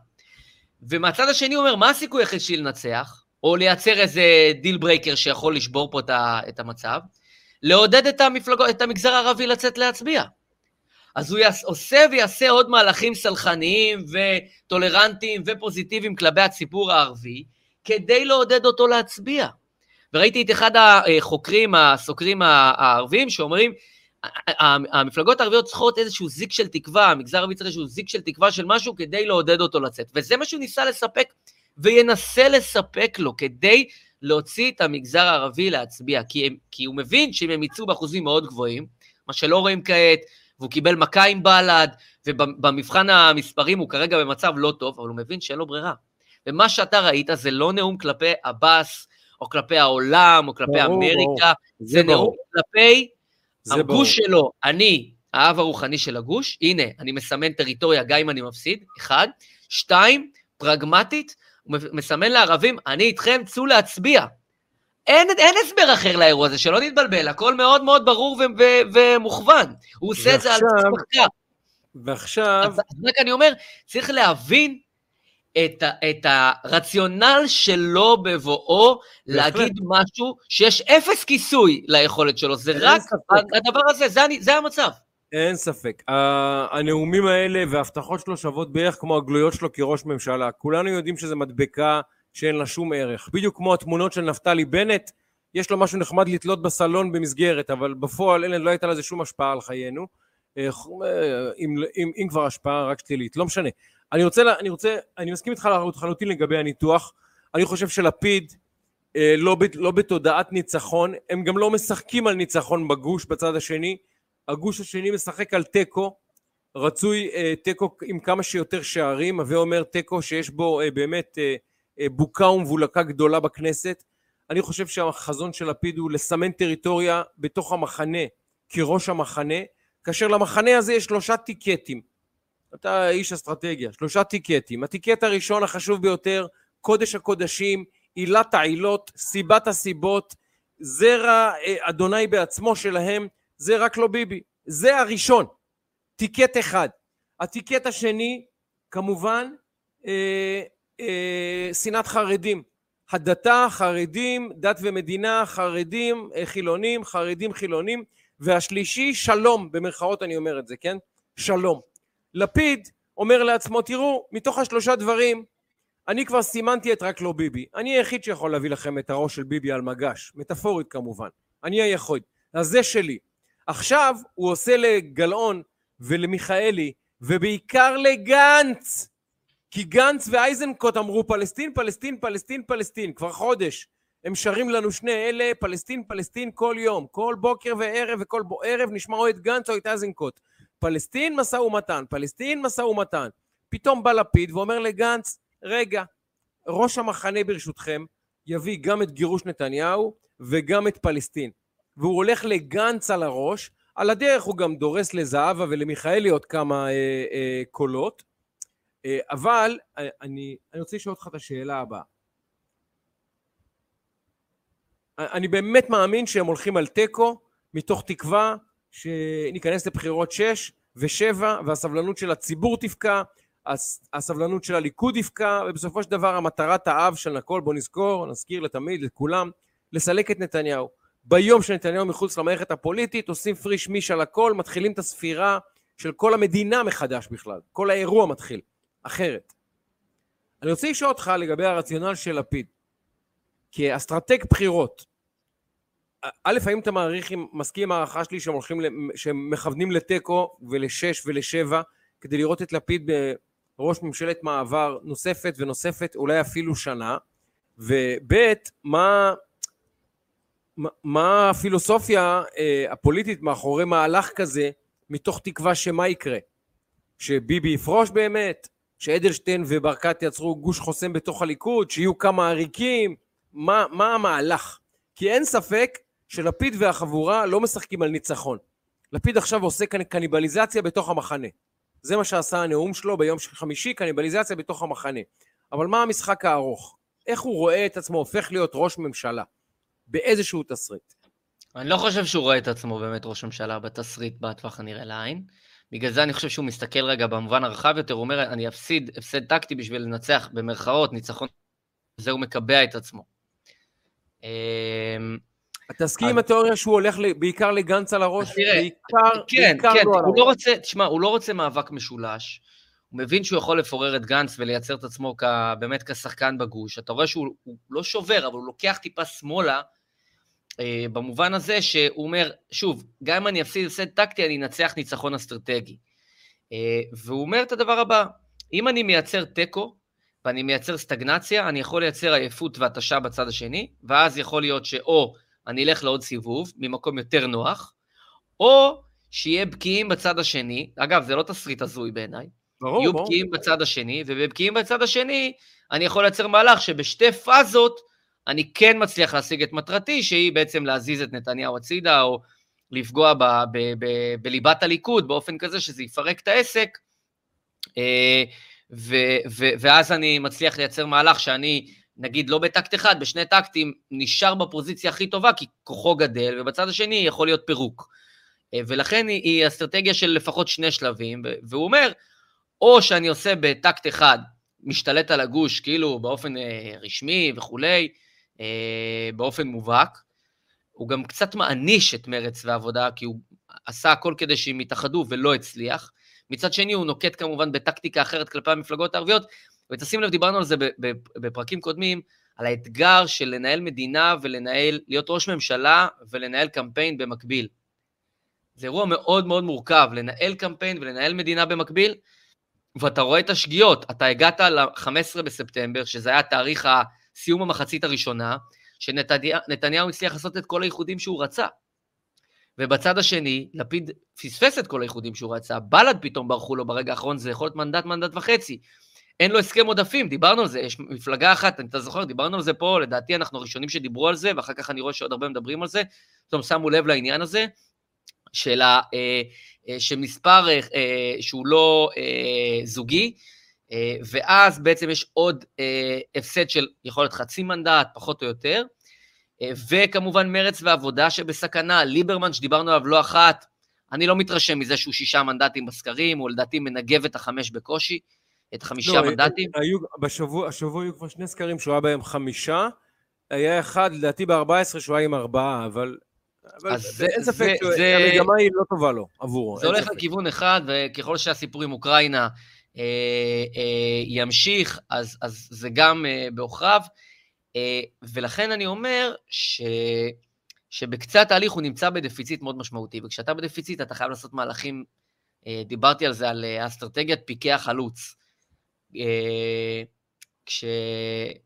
ומהצד השני הוא אומר, מה הסיכוי היחיד שלי לנצח? או לייצר איזה deal breaker שיכול לשבור פה את המצב? לעודד את, המפלגות, את המגזר הערבי לצאת להצביע. אז הוא יעש, עושה ויעשה עוד מהלכים סלחניים וטולרנטיים ופוזיטיביים כלפי הציבור הערבי, כדי לעודד אותו להצביע. וראיתי את אחד החוקרים, הסוקרים הערבים, שאומרים, המפלגות הערביות צריכות איזשהו זיק של תקווה, המגזר הערבי צריך איזשהו זיק של תקווה של משהו כדי לעודד אותו לצאת. וזה מה שהוא ניסה לספק, וינסה לספק לו, כדי להוציא את המגזר הערבי להצביע. כי, הם, כי הוא מבין שאם הם יצאו באחוזים מאוד גבוהים, מה שלא רואים כעת, והוא קיבל מכה עם בל"ד, ובמבחן המספרים הוא כרגע במצב לא טוב, אבל הוא מבין שאין לו ברירה. ומה שאתה ראית זה לא נאום כלפי עבאס, או כלפי העולם, או כלפי ברור, אמריקה, ברור. זה, זה נאום כלפי הגוש ברור. שלו. אני האב הרוחני של הגוש, הנה, אני מסמן טריטוריה גם אם אני מפסיד, אחד. שתיים, פרגמטית, הוא מסמן לערבים, אני איתכם, צאו להצביע. אין, אין הסבר אחר לאירוע הזה, שלא נתבלבל, הכל מאוד מאוד ברור ו- ו- ומוכוון. הוא עושה ועכשיו, את זה על מחקר. ועכשיו... אז רק אני אומר, צריך להבין את, ה- את הרציונל שלו בבואו להגיד משהו שיש אפס כיסוי ליכולת שלו, זה רק ספק. הדבר הזה, זה, זה המצב. אין ספק. הנאומים האלה וההבטחות שלו שוות בערך כמו הגלויות שלו כראש ממשלה. כולנו יודעים שזה מדבקה שאין לה שום ערך. בדיוק כמו התמונות של נפתלי בנט, יש לו משהו נחמד לתלות בסלון במסגרת, אבל בפועל אין, לא הייתה לזה שום השפעה על חיינו. אה, אם, אם, אם כבר השפעה רק שלילית, לא משנה. אני רוצה, אני רוצה, אני מסכים איתך לחלוטין לגבי הניתוח. אני חושב שלפיד אה, לא, לא בתודעת ניצחון, הם גם לא משחקים על ניצחון בגוש בצד השני. הגוש השני משחק על תיקו, רצוי אה, תיקו עם כמה שיותר שערים, הווה אומר תיקו שיש בו באמת אה, בוקה ומבולקה גדולה בכנסת. אני חושב שהחזון של לפיד הוא לסמן טריטוריה בתוך המחנה כראש המחנה, כאשר למחנה הזה יש שלושה טיקטים. אתה איש אסטרטגיה, שלושה טיקטים. הטיקט הראשון החשוב ביותר, קודש הקודשים, עילת העילות, סיבת הסיבות, זרע אה, אדוני בעצמו שלהם, זה רק לא ביבי. זה הראשון, טיקט אחד. הטיקט השני, כמובן, אה, אה, שנאת חרדים. הדתה, חרדים, דת ומדינה, חרדים, אה, חילונים, חרדים, חילונים, והשלישי, שלום, במרכאות אני אומר את זה, כן? שלום. לפיד אומר לעצמו, תראו, מתוך השלושה דברים, אני כבר סימנתי את רק לא ביבי. אני היחיד שיכול להביא לכם את הראש של ביבי על מגש, מטאפורית כמובן. אני היכול. אז זה שלי. עכשיו הוא עושה לגלאון ולמיכאלי, ובעיקר לגנץ, כי גנץ ואייזנקוט אמרו פלסטין, פלסטין, פלסטין, פלסטין, כבר חודש. הם שרים לנו שני אלה, פלסטין, פלסטין כל יום, כל בוקר וערב וכל ערב נשמע או את גנץ או את איזנקוט. פלסטין משא ומתן, פלסטין משא ומתן. פתאום בא לפיד ואומר לגנץ, רגע, ראש המחנה ברשותכם יביא גם את גירוש נתניהו וגם את פלסטין. והוא הולך לגנץ על הראש, על הדרך הוא גם דורס לזהבה ולמיכאלי עוד כמה אה, אה, קולות, אבל אה, אני, אני רוצה לשאול אותך את השאלה הבאה. אני באמת מאמין שהם הולכים על תיקו, מתוך תקווה שניכנס לבחירות 6 ו-7, והסבלנות של הציבור תפקע, הסבלנות של הליכוד יפקע, ובסופו של דבר המטרת האב של הכל, בוא נזכור, נזכיר לתמיד, לכולם, לסלק את נתניהו. ביום שנתניהו מחוץ למערכת הפוליטית, עושים פריש מיש על הכל, מתחילים את הספירה של כל המדינה מחדש בכלל. כל האירוע מתחיל, אחרת. אני רוצה לשאול אותך לגבי הרציונל של לפיד. כאסטרטג בחירות, א', האם אתה מעריך, מסכים עם הערכה שלי שהם הולכים, שהם מכוונים לתיקו ולשש ולשבע כדי לראות את לפיד בראש ממשלת מעבר נוספת ונוספת, אולי אפילו שנה, וב', מה, מה הפילוסופיה אה, הפוליטית מאחורי מהלך כזה, מתוך תקווה שמה יקרה? שביבי יפרוש באמת? שאדלשטיין וברקת יצרו גוש חוסם בתוך הליכוד? שיהיו כמה עריקים? מה, מה המהלך? כי אין ספק שלפיד והחבורה לא משחקים על ניצחון. לפיד עכשיו עושה כאן קניבליזציה בתוך המחנה. זה מה שעשה הנאום שלו ביום חמישי, קניבליזציה בתוך המחנה. אבל מה המשחק הארוך? איך הוא רואה את עצמו הופך להיות ראש ממשלה? באיזשהו תסריט. אני לא חושב שהוא רואה את עצמו באמת ראש ממשלה בתסריט בטווח הנראה לעין. בגלל זה אני חושב שהוא מסתכל רגע במובן הרחב יותר, הוא אומר, אני אפסיד הפסד טקטי בשביל לנצח, במרכאות, ניצחון, זה הוא מקבע את עצמו. אמ, תסכים עם התיאוריה שהוא הולך בעיקר לגנץ על הראש? תראה, בעיקר, כן, בעיקר כן, לא הוא לא רוצה, תשמע, הוא לא רוצה מאבק משולש. הוא מבין שהוא יכול לפורר את גנץ ולייצר את עצמו כ, באמת כשחקן בגוש. אתה רואה שהוא לא שובר, אבל הוא לוקח טיפה שמאלה, אה, במובן הזה שהוא אומר, שוב, גם אם אני אפסיד הפסד טקטי, אני אנצח ניצחון אסטרטגי. אה, והוא אומר את הדבר הבא, אם אני מייצר תיקו, ואני מייצר סטגנציה, אני יכול לייצר עייפות והתשה בצד השני, ואז יכול להיות שאו אני אלך לעוד סיבוב, ממקום יותר נוח, או שיהיה בקיאים בצד השני, אגב, זה לא תסריט הזוי בעיניי, ברור, יהיו ברור. בקיאים בצד השני, ובבקיאים בצד השני, אני יכול לייצר מהלך שבשתי פאזות, אני כן מצליח להשיג את מטרתי, שהיא בעצם להזיז את נתניהו הצידה, או לפגוע ב, ב, ב, בליבת הליכוד באופן כזה שזה יפרק את העסק, אה, ו, ו, ואז אני מצליח לייצר מהלך שאני נגיד לא בטקט אחד, בשני טקטים, נשאר בפוזיציה הכי טובה, כי כוחו גדל, ובצד השני יכול להיות פירוק. אה, ולכן היא, היא אסטרטגיה של לפחות שני שלבים, והוא אומר, או שאני עושה בטקט אחד, משתלט על הגוש, כאילו באופן אה, רשמי וכולי, אה, באופן מובהק, הוא גם קצת מעניש את מרץ והעבודה, כי הוא עשה הכל כדי שהם יתאחדו ולא הצליח. מצד שני, הוא נוקט כמובן בטקטיקה אחרת כלפי המפלגות הערביות, ותשים לב, דיברנו על זה בפרקים קודמים, על האתגר של לנהל מדינה ולנהל, להיות ראש ממשלה ולנהל קמפיין במקביל. זה אירוע מאוד מאוד מורכב, לנהל קמפיין ולנהל מדינה במקביל, ואתה רואה את השגיאות. אתה הגעת ל-15 בספטמבר, שזה היה תאריך סיום המחצית הראשונה, שנתניהו הצליח לעשות את כל האיחודים שהוא רצה. ובצד השני, לפיד פספס את כל האיחודים שהוא רצה, בל"ד פתאום ברחו לו ברגע האחרון, זה יכול להיות מנדט, מנדט וחצי. אין לו הסכם עודפים, דיברנו על זה, יש מפלגה אחת, אתה זוכר, דיברנו על זה פה, לדעתי אנחנו הראשונים שדיברו על זה, ואחר כך אני רואה שעוד הרבה מדברים על זה, פתאום שמו לב לעניין הזה, של ה, אה, אה, שמספר אה, אה, שהוא לא אה, זוגי, ואז בעצם יש עוד אה, הפסד של יכול להיות חצי מנדט, פחות או יותר, אה, וכמובן מרץ ועבודה שבסכנה, ליברמן שדיברנו עליו לא אחת, אני לא מתרשם מזה שהוא שישה מנדטים בסקרים, הוא לדעתי מנגב את החמש בקושי. את חמישה לא, מנדטים? היו, בשבוע, השבוע היו כבר שני סקרים שהוא היה בהם חמישה, היה אחד, לדעתי ב-14 שהוא היה עם ארבעה, אבל... אבל זה, אין ספק שהמגמה היא לא טובה לו, עבורו. זה הולך לכיוון אחד, וככל שהסיפור עם אוקראינה אה, אה, ימשיך, אז, אז זה גם אה, בעוכריו. אה, ולכן אני אומר ש... שבקצה התהליך הוא נמצא בדפיציט מאוד משמעותי, וכשאתה בדפיציט אתה חייב לעשות מהלכים, אה, דיברתי על זה, על אה, אסטרטגיית פיקי החלוץ. אה, כש,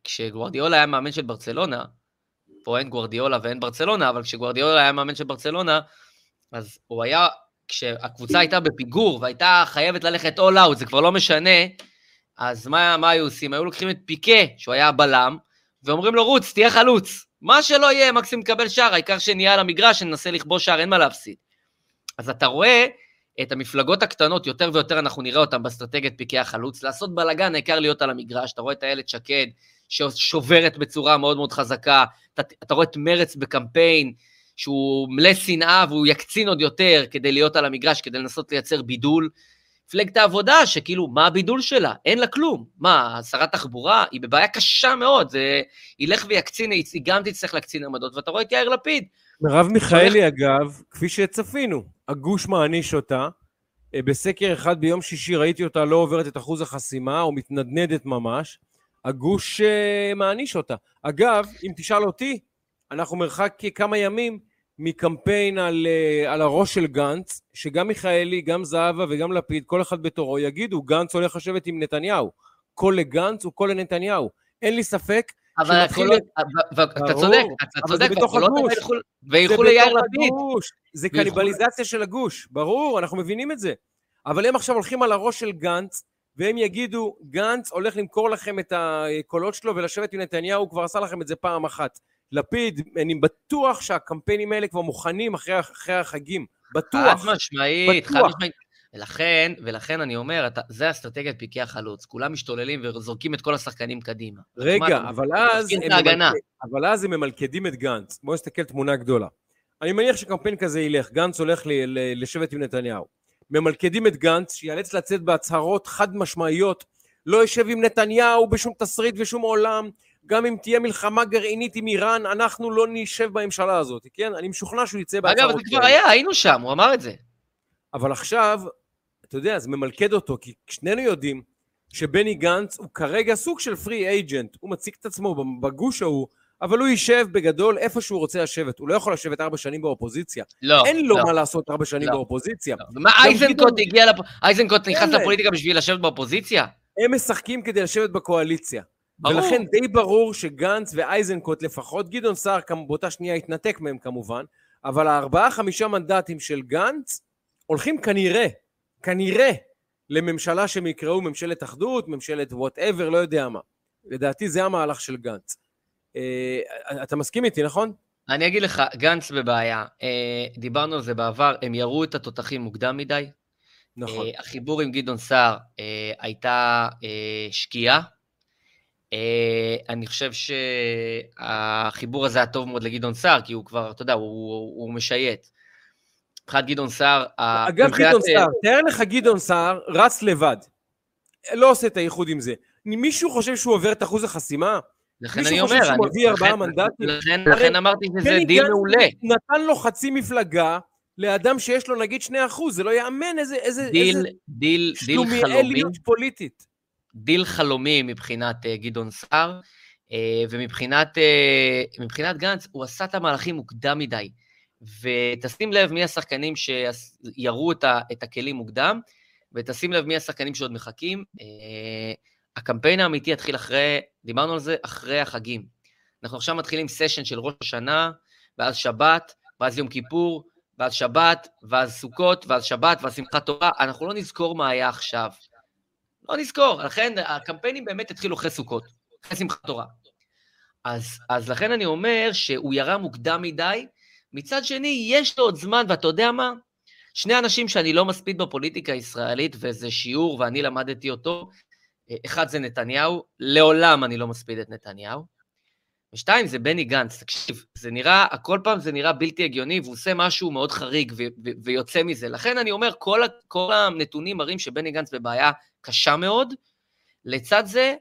כשגוורדיאולה היה מאמן של ברצלונה, פה אין גוורדיאולה ואין ברצלונה, אבל כשגוורדיאולה היה מאמן של ברצלונה, אז הוא היה, כשהקבוצה הייתה בפיגור והייתה חייבת ללכת all out, זה כבר לא משנה אז מה, מה היו עושים? היו לוקחים את פיקה, שהוא היה הבלם, ואומרים לו, רוץ, תהיה חלוץ. מה שלא יהיה, מקסימום תקבל שער, העיקר שנהיה על המגרש, שננסה לכבוש שער, אין מה להפסיד. אז אתה רואה את המפלגות הקטנות, יותר ויותר אנחנו נראה אותן באסטרטגיית פיקי החלוץ, לעשות בלאגן, העיקר להיות על המגרש. אתה רואה את איילת שקד, ששוברת בצורה מאוד מאוד חזקה, אתה, אתה רואה את מרץ בקמפיין, שהוא מלא שנאה והוא יקצין עוד יותר כדי להיות על המגרש, כדי לנסות לייצר בידול. מפלגת העבודה, שכאילו, מה הבידול שלה? אין לה כלום. מה, שרת תחבורה? היא בבעיה קשה מאוד, זה ילך ויקצין, היא גם תצטרך להקצין עמדות, ואתה רואה את יאיר לפיד. מרב מיכאלי, אגב, כפי שצפינו, הגוש מעניש אותה. אה, בסקר אחד ביום שישי ראיתי אותה לא עוברת את אחוז החסימה, או מתנדנדת ממש. הגוש uh, מעניש אותה. אגב, אם תשאל אותי, אנחנו מרחק כמה ימים מקמפיין על, uh, על הראש של גנץ, שגם מיכאלי, גם זהבה וגם לפיד, כל אחד בתורו, יגידו, גנץ הולך לשבת עם נתניהו. קול לגנץ הוא קול לנתניהו. אין לי ספק אבל התחיל, אתה צודק, אתה צודק, וילכו ליאיר לפיד. זה קניבליזציה של הגוש, ברור, אנחנו מבינים את זה. אבל הם עכשיו הולכים על הראש של גנץ, והם יגידו, גנץ הולך למכור לכם את הקולות שלו ולשבת עם נתניהו, הוא כבר עשה לכם את זה פעם אחת. לפיד, אני בטוח שהקמפיינים האלה כבר מוכנים אחרי, אחרי החגים. בטוח. חד משמעית, חד משמעית. ולכן, ולכן אני אומר, אתה, זה אסטרטגיית פיקי החלוץ. כולם משתוללים וזורקים את כל השחקנים קדימה. רגע, אבל אז, ממלכ... אבל אז הם ממלכדים את גנץ. בואו נסתכל תמונה גדולה. אני מניח שקמפיין כזה ילך, גנץ הולך ל- ל- לשבת עם נתניהו. ממלכדים את גנץ, שיאלץ לצאת בהצהרות חד משמעיות, לא יושב עם נתניהו בשום תסריט ושום עולם, גם אם תהיה מלחמה גרעינית עם איראן, אנחנו לא נשב בממשלה הזאת, כן? אני משוכנע שהוא יצא בהצהרות. אגב, זה כבר היה, היינו שם, הוא אמר את זה. אבל עכשיו, אתה יודע, זה ממלכד אותו, כי שנינו יודעים שבני גנץ הוא כרגע סוג של פרי אייג'נט, הוא מציג את עצמו בגוש ההוא, אבל הוא יישב בגדול איפה שהוא רוצה לשבת. הוא לא יכול לשבת ארבע שנים באופוזיציה. לא. אין לו לא. מה לעשות ארבע שנים לא. באופוזיציה. לא. ומה אייזנקוט הגיע, לפ... אייזנקוט נכנס לפוליטיקה בשביל לשבת באופוזיציה? הם משחקים כדי לשבת בקואליציה. ברור. ולכן די ברור שגנץ ואייזנקוט לפחות, גדעון סער באותה שנייה התנתק מהם כמובן, אבל הארבעה חמישה מנדטים של גנץ הולכים כנראה, כנראה, לממשלה שהם יקראו ממשלת אחדות, ממשלת וואטאבר, לא יודע מה. לדעתי זה המהלך של גנץ. אה, אתה מסכים איתי, נכון? אני אגיד לך, גנץ בבעיה. אה, דיברנו על זה בעבר, הם ירו את התותחים מוקדם מדי. נכון. אה, החיבור עם גדעון סער הייתה שקיעה. אני חושב שהחיבור הזה היה טוב מאוד לגדעון סער, כי הוא כבר, אתה יודע, הוא, הוא משייט. מבחינת גדעון סער... אגב, גדעון סער, תאר לך גדעון סער רץ לבד. לא עושה את האיחוד עם זה. מישהו חושב שהוא עובר את אחוז החסימה? לכן אני אומר, מישהו חושב שהוא מביא ארבעה מנדטים? לכן אמרתי שזה דיל מעולה. נתן לו חצי מפלגה לאדם שיש לו נגיד שני אחוז, זה לא יאמן איזה... איזה דיל, דיל, דיל חלומי. פוליטית. דיל חלומי מבחינת uh, גדעון סער, uh, ומבחינת uh, גנץ, הוא עשה את המהלכים מוקדם מדי. ותשים לב מי השחקנים שירו את, ה, את הכלים מוקדם, ותשים לב מי השחקנים שעוד מחכים. הקמפיין האמיתי יתחיל אחרי, דיברנו על זה, אחרי החגים. אנחנו עכשיו מתחילים סשן של ראש השנה, ואז שבת, ואז יום כיפור, ואז שבת, ואז סוכות, ואז שבת, ואז שמחת תורה. אנחנו לא נזכור מה היה עכשיו. לא נזכור. לכן הקמפיינים באמת יתחילו אחרי סוכות, אחרי שמחת תורה. אז, אז לכן אני אומר שהוא ירה מוקדם מדי. מצד שני, יש לו עוד זמן, ואתה יודע מה? שני אנשים שאני לא מספיד בפוליטיקה הישראלית, וזה שיעור, ואני למדתי אותו, אחד זה נתניהו, לעולם אני לא מספיד את נתניהו. ושתיים זה בני גנץ, תקשיב, זה נראה, כל פעם זה נראה בלתי הגיוני, והוא עושה משהו מאוד חריג ו- ו- ויוצא מזה. לכן אני אומר, כל, כל הנתונים מראים שבני גנץ בבעיה קשה מאוד. לצד זה,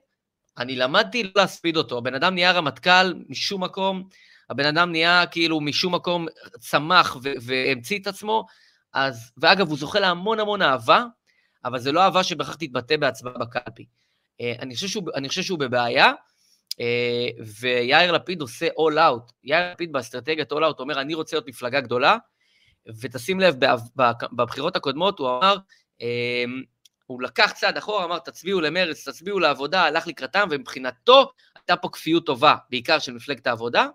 אני למדתי לא להספיד אותו. הבן אדם נהיה רמטכ"ל משום מקום, הבן אדם נהיה כאילו משום מקום צמח והמציא את עצמו, אז, ואגב, הוא זוכה להמון המון אהבה, אבל זה לא אהבה שבהכרח תתבטא בהצבעה בקלפי. אה, אני חושב שהוא, אני חושב שהוא בבעיה, ויאיר לפיד עושה all out. יאיר לפיד באסטרטגיית all out אומר, אני רוצה להיות מפלגה גדולה, ותשים לב, בבחירות הקודמות הוא אמר, אה, הוא לקח צעד אחורה, אמר, תצביעו למרץ, תצביעו לעבודה, הלך לקראתם, ומבחינתו הייתה פה כפיות טובה, בעיקר של מפלגת העבודה,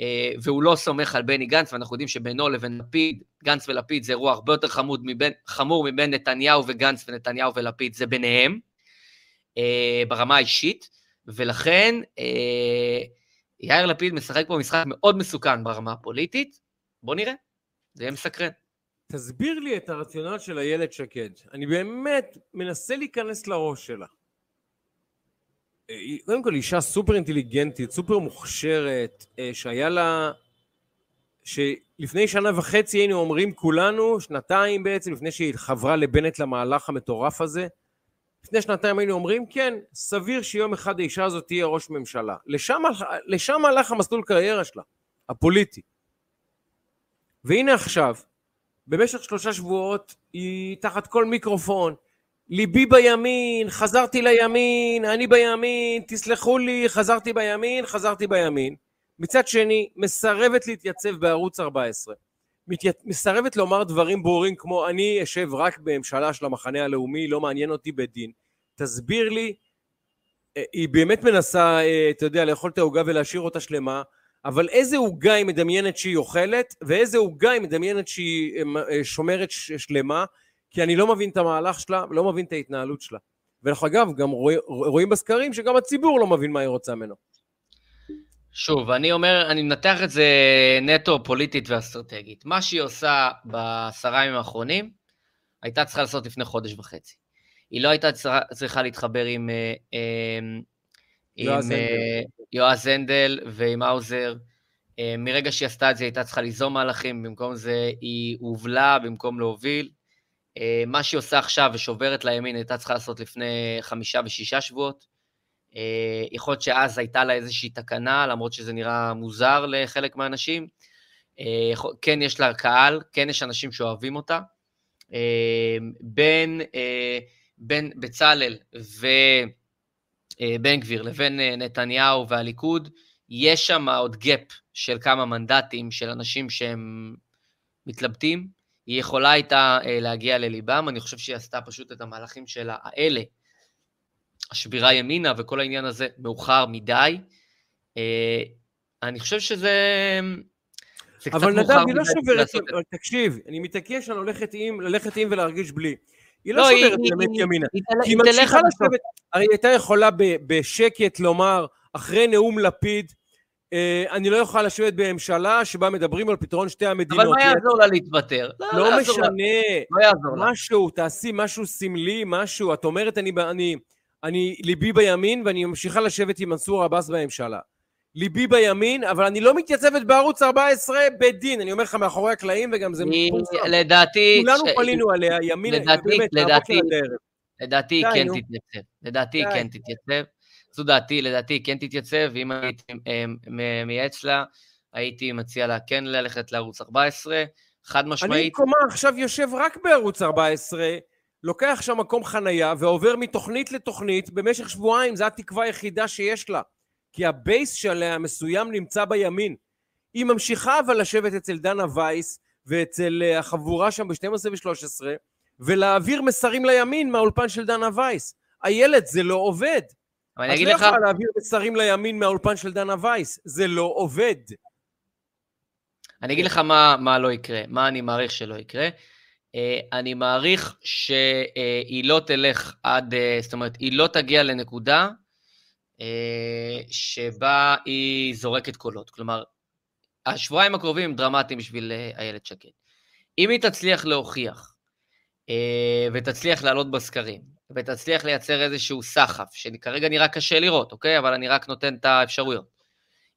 אה, והוא לא סומך על בני גנץ, ואנחנו יודעים שבינו לבין לפיד, גנץ ולפיד זה אירוע הרבה יותר חמוד מבין, חמור מבין נתניהו וגנץ ונתניהו ולפיד, זה ביניהם. אה, ברמה האישית, ולכן אה, יאיר לפיד משחק פה משחק מאוד מסוכן ברמה הפוליטית. בוא נראה, זה יהיה מסקרן. תסביר לי את הרציונל של איילת שקד. אני באמת מנסה להיכנס לראש שלה. היא קודם כל אישה סופר אינטליגנטית, סופר מוכשרת, אה, שהיה לה... שלפני שנה וחצי היינו אומרים כולנו, שנתיים בעצם, לפני שהיא חברה לבנט למהלך המטורף הזה, לפני שנתיים היינו אומרים, כן, סביר שיום אחד האישה הזאת תהיה ראש ממשלה. לשם, לשם הלך המסלול קריירה שלה, הפוליטי. והנה עכשיו, במשך שלושה שבועות היא תחת כל מיקרופון, ליבי בימין, חזרתי לימין, אני בימין, תסלחו לי, חזרתי בימין, חזרתי בימין. מצד שני, מסרבת להתייצב בערוץ 14. מסרבת לומר דברים ברורים כמו אני אשב רק בממשלה של המחנה הלאומי, לא מעניין אותי בדין. תסביר לי, אה, היא באמת מנסה, אה, אתה יודע, לאכול את העוגה ולהשאיר אותה שלמה, אבל איזה עוגה היא מדמיינת שהיא אוכלת, ואיזה עוגה היא מדמיינת שהיא אה, שומרת שלמה, כי אני לא מבין את המהלך שלה, לא מבין את ההתנהלות שלה. ודרך אגב, גם רואים בסקרים שגם הציבור לא מבין מה היא רוצה ממנו. שוב, אני אומר, אני מנתח את זה נטו פוליטית ואסטרטגית. מה שהיא עושה בעשרה ימים האחרונים, הייתה צריכה לעשות לפני חודש וחצי. היא לא הייתה צריכה להתחבר עם, אה, אה, עם אה, יועז הנדל ועם האוזר. מרגע שהיא עשתה את זה, היא הייתה צריכה ליזום מהלכים, במקום זה היא הובלה במקום להוביל. מה שהיא עושה עכשיו ושוברת לימין, הייתה צריכה לעשות לפני חמישה ושישה שבועות. אה, יכול להיות שאז הייתה לה איזושהי תקנה, למרות שזה נראה מוזר לחלק מהאנשים. אה, כן יש לה קהל, כן יש אנשים שאוהבים אותה. אה, בין, בין בצלאל ובן גביר לבין נתניהו והליכוד, יש שם עוד גאפ של כמה מנדטים של אנשים שהם מתלבטים. היא יכולה הייתה להגיע לליבם, אני חושב שהיא עשתה פשוט את המהלכים שלה האלה השבירה ימינה וכל העניין הזה מאוחר מדי. אה, אני חושב שזה... אבל נדב, היא לא שוברת, תקשיב, אני מתעקש על ללכת עם, ללכת עם ולהרגיש בלי. היא לא, לא שוברת באמת ימינה. היא ממשיכה לשבת, הרי היא הייתה יכולה בשקט לומר, אחרי נאום לפיד, אה, אני לא יכולה לשבת בממשלה שבה מדברים על פתרון שתי המדינות. אבל מה יעזור לה להתפטר? לא, לא, משנה. לא יעזור לה. משהו, תעשי משהו סמלי, משהו. את אומרת, אני... אני ליבי בימין ואני ממשיכה לשבת עם מנסור עבאס בממשלה. ליבי בימין, אבל אני לא מתייצבת בערוץ 14 בדין, אני אומר לך מאחורי הקלעים וגם זה מפורסם. לדעתי... כולנו פלינו עליה, ימין, לדעתי, באמת, לדעתי, לדעתי כן תתייצב. לדעתי כן תתייצב. זו דעתי, לדעתי כן תתייצב, ואם הייתי אה, מייעץ לה, הייתי מציע לה כן ללכת לערוץ 14, חד משמעית. אני במקומה עכשיו יושב רק בערוץ 14, לוקח שם מקום חנייה ועובר מתוכנית לתוכנית במשך שבועיים, זו התקווה היחידה שיש לה. כי הבייס שלה המסוים נמצא בימין. היא ממשיכה אבל לשבת אצל דנה וייס ואצל אה, החבורה שם ב-12 ו-13 ולהעביר מסרים לימין מהאולפן של דנה וייס. איילת, זה לא עובד. אבל אני אגיד לך... את לא יכולה להעביר מסרים לימין מהאולפן של דנה וייס, זה לא עובד. אני אגיד לך מה, מה לא יקרה, מה אני מעריך שלא יקרה. אה, אני מעריך שהיא לא תלך עד, אה, זאת אומרת, היא לא תגיע לנקודה אה, שבה היא זורקת קולות. כלומר, השבועיים הקרובים הם דרמטיים בשביל איילת שקד. אם היא תצליח להוכיח ותצליח לעלות בסקרים, ותצליח לייצר איזשהו סחף, שכרגע נראה קשה לראות, אוקיי? אבל אני רק נותן את האפשרויות.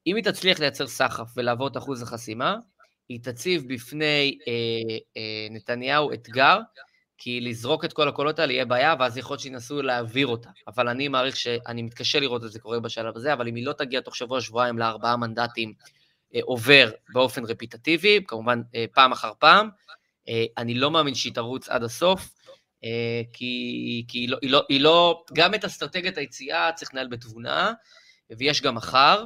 אם היא תצליח לייצר סחף ולעבור את אחוז החסימה, היא תציב בפני אה, אה, נתניהו אתגר, כי לזרוק את כל הקולות האלה יהיה בעיה, ואז יכול להיות שינסו להעביר אותה. אבל אני מעריך שאני מתקשה לראות את זה קורה בשלב הזה, אבל אם היא לא תגיע תוך שבוע-שבועיים לארבעה מנדטים אה, עובר באופן רפיטטיבי, כמובן אה, פעם אחר פעם, אה, אני לא מאמין שהיא תרוץ עד הסוף, אה, כי, כי היא, לא, היא, לא, היא לא, גם את אסטרטגיית היציאה צריך לנהל בתבונה, ויש גם מחר.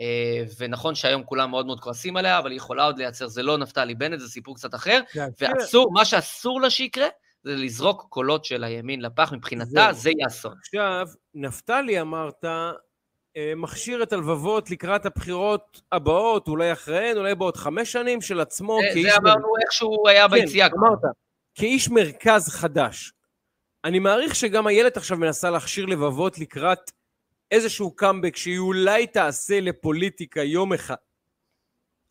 אה, ונכון שהיום כולם מאוד מאוד כועסים עליה, אבל היא יכולה עוד לייצר, זה לא נפתלי בנט, זה סיפור קצת אחר, כן, ואסור, מה שאסור לה שיקרה, זה לזרוק קולות של הימין לפח, מבחינתה זה יהיה אסון. עכשיו, נפתלי אמרת, אה, מכשיר את הלבבות לקראת הבחירות הבאות, אולי אחריהן, אולי בעוד חמש שנים של עצמו. זה, זה אמרנו מר... איך שהוא היה כן, ביציאה. אמרת, כאיש מרכז חדש. אני מעריך שגם איילת עכשיו מנסה להכשיר לבבות לקראת איזשהו קאמבק שהיא אולי תעשה לפוליטיקה יום אחד.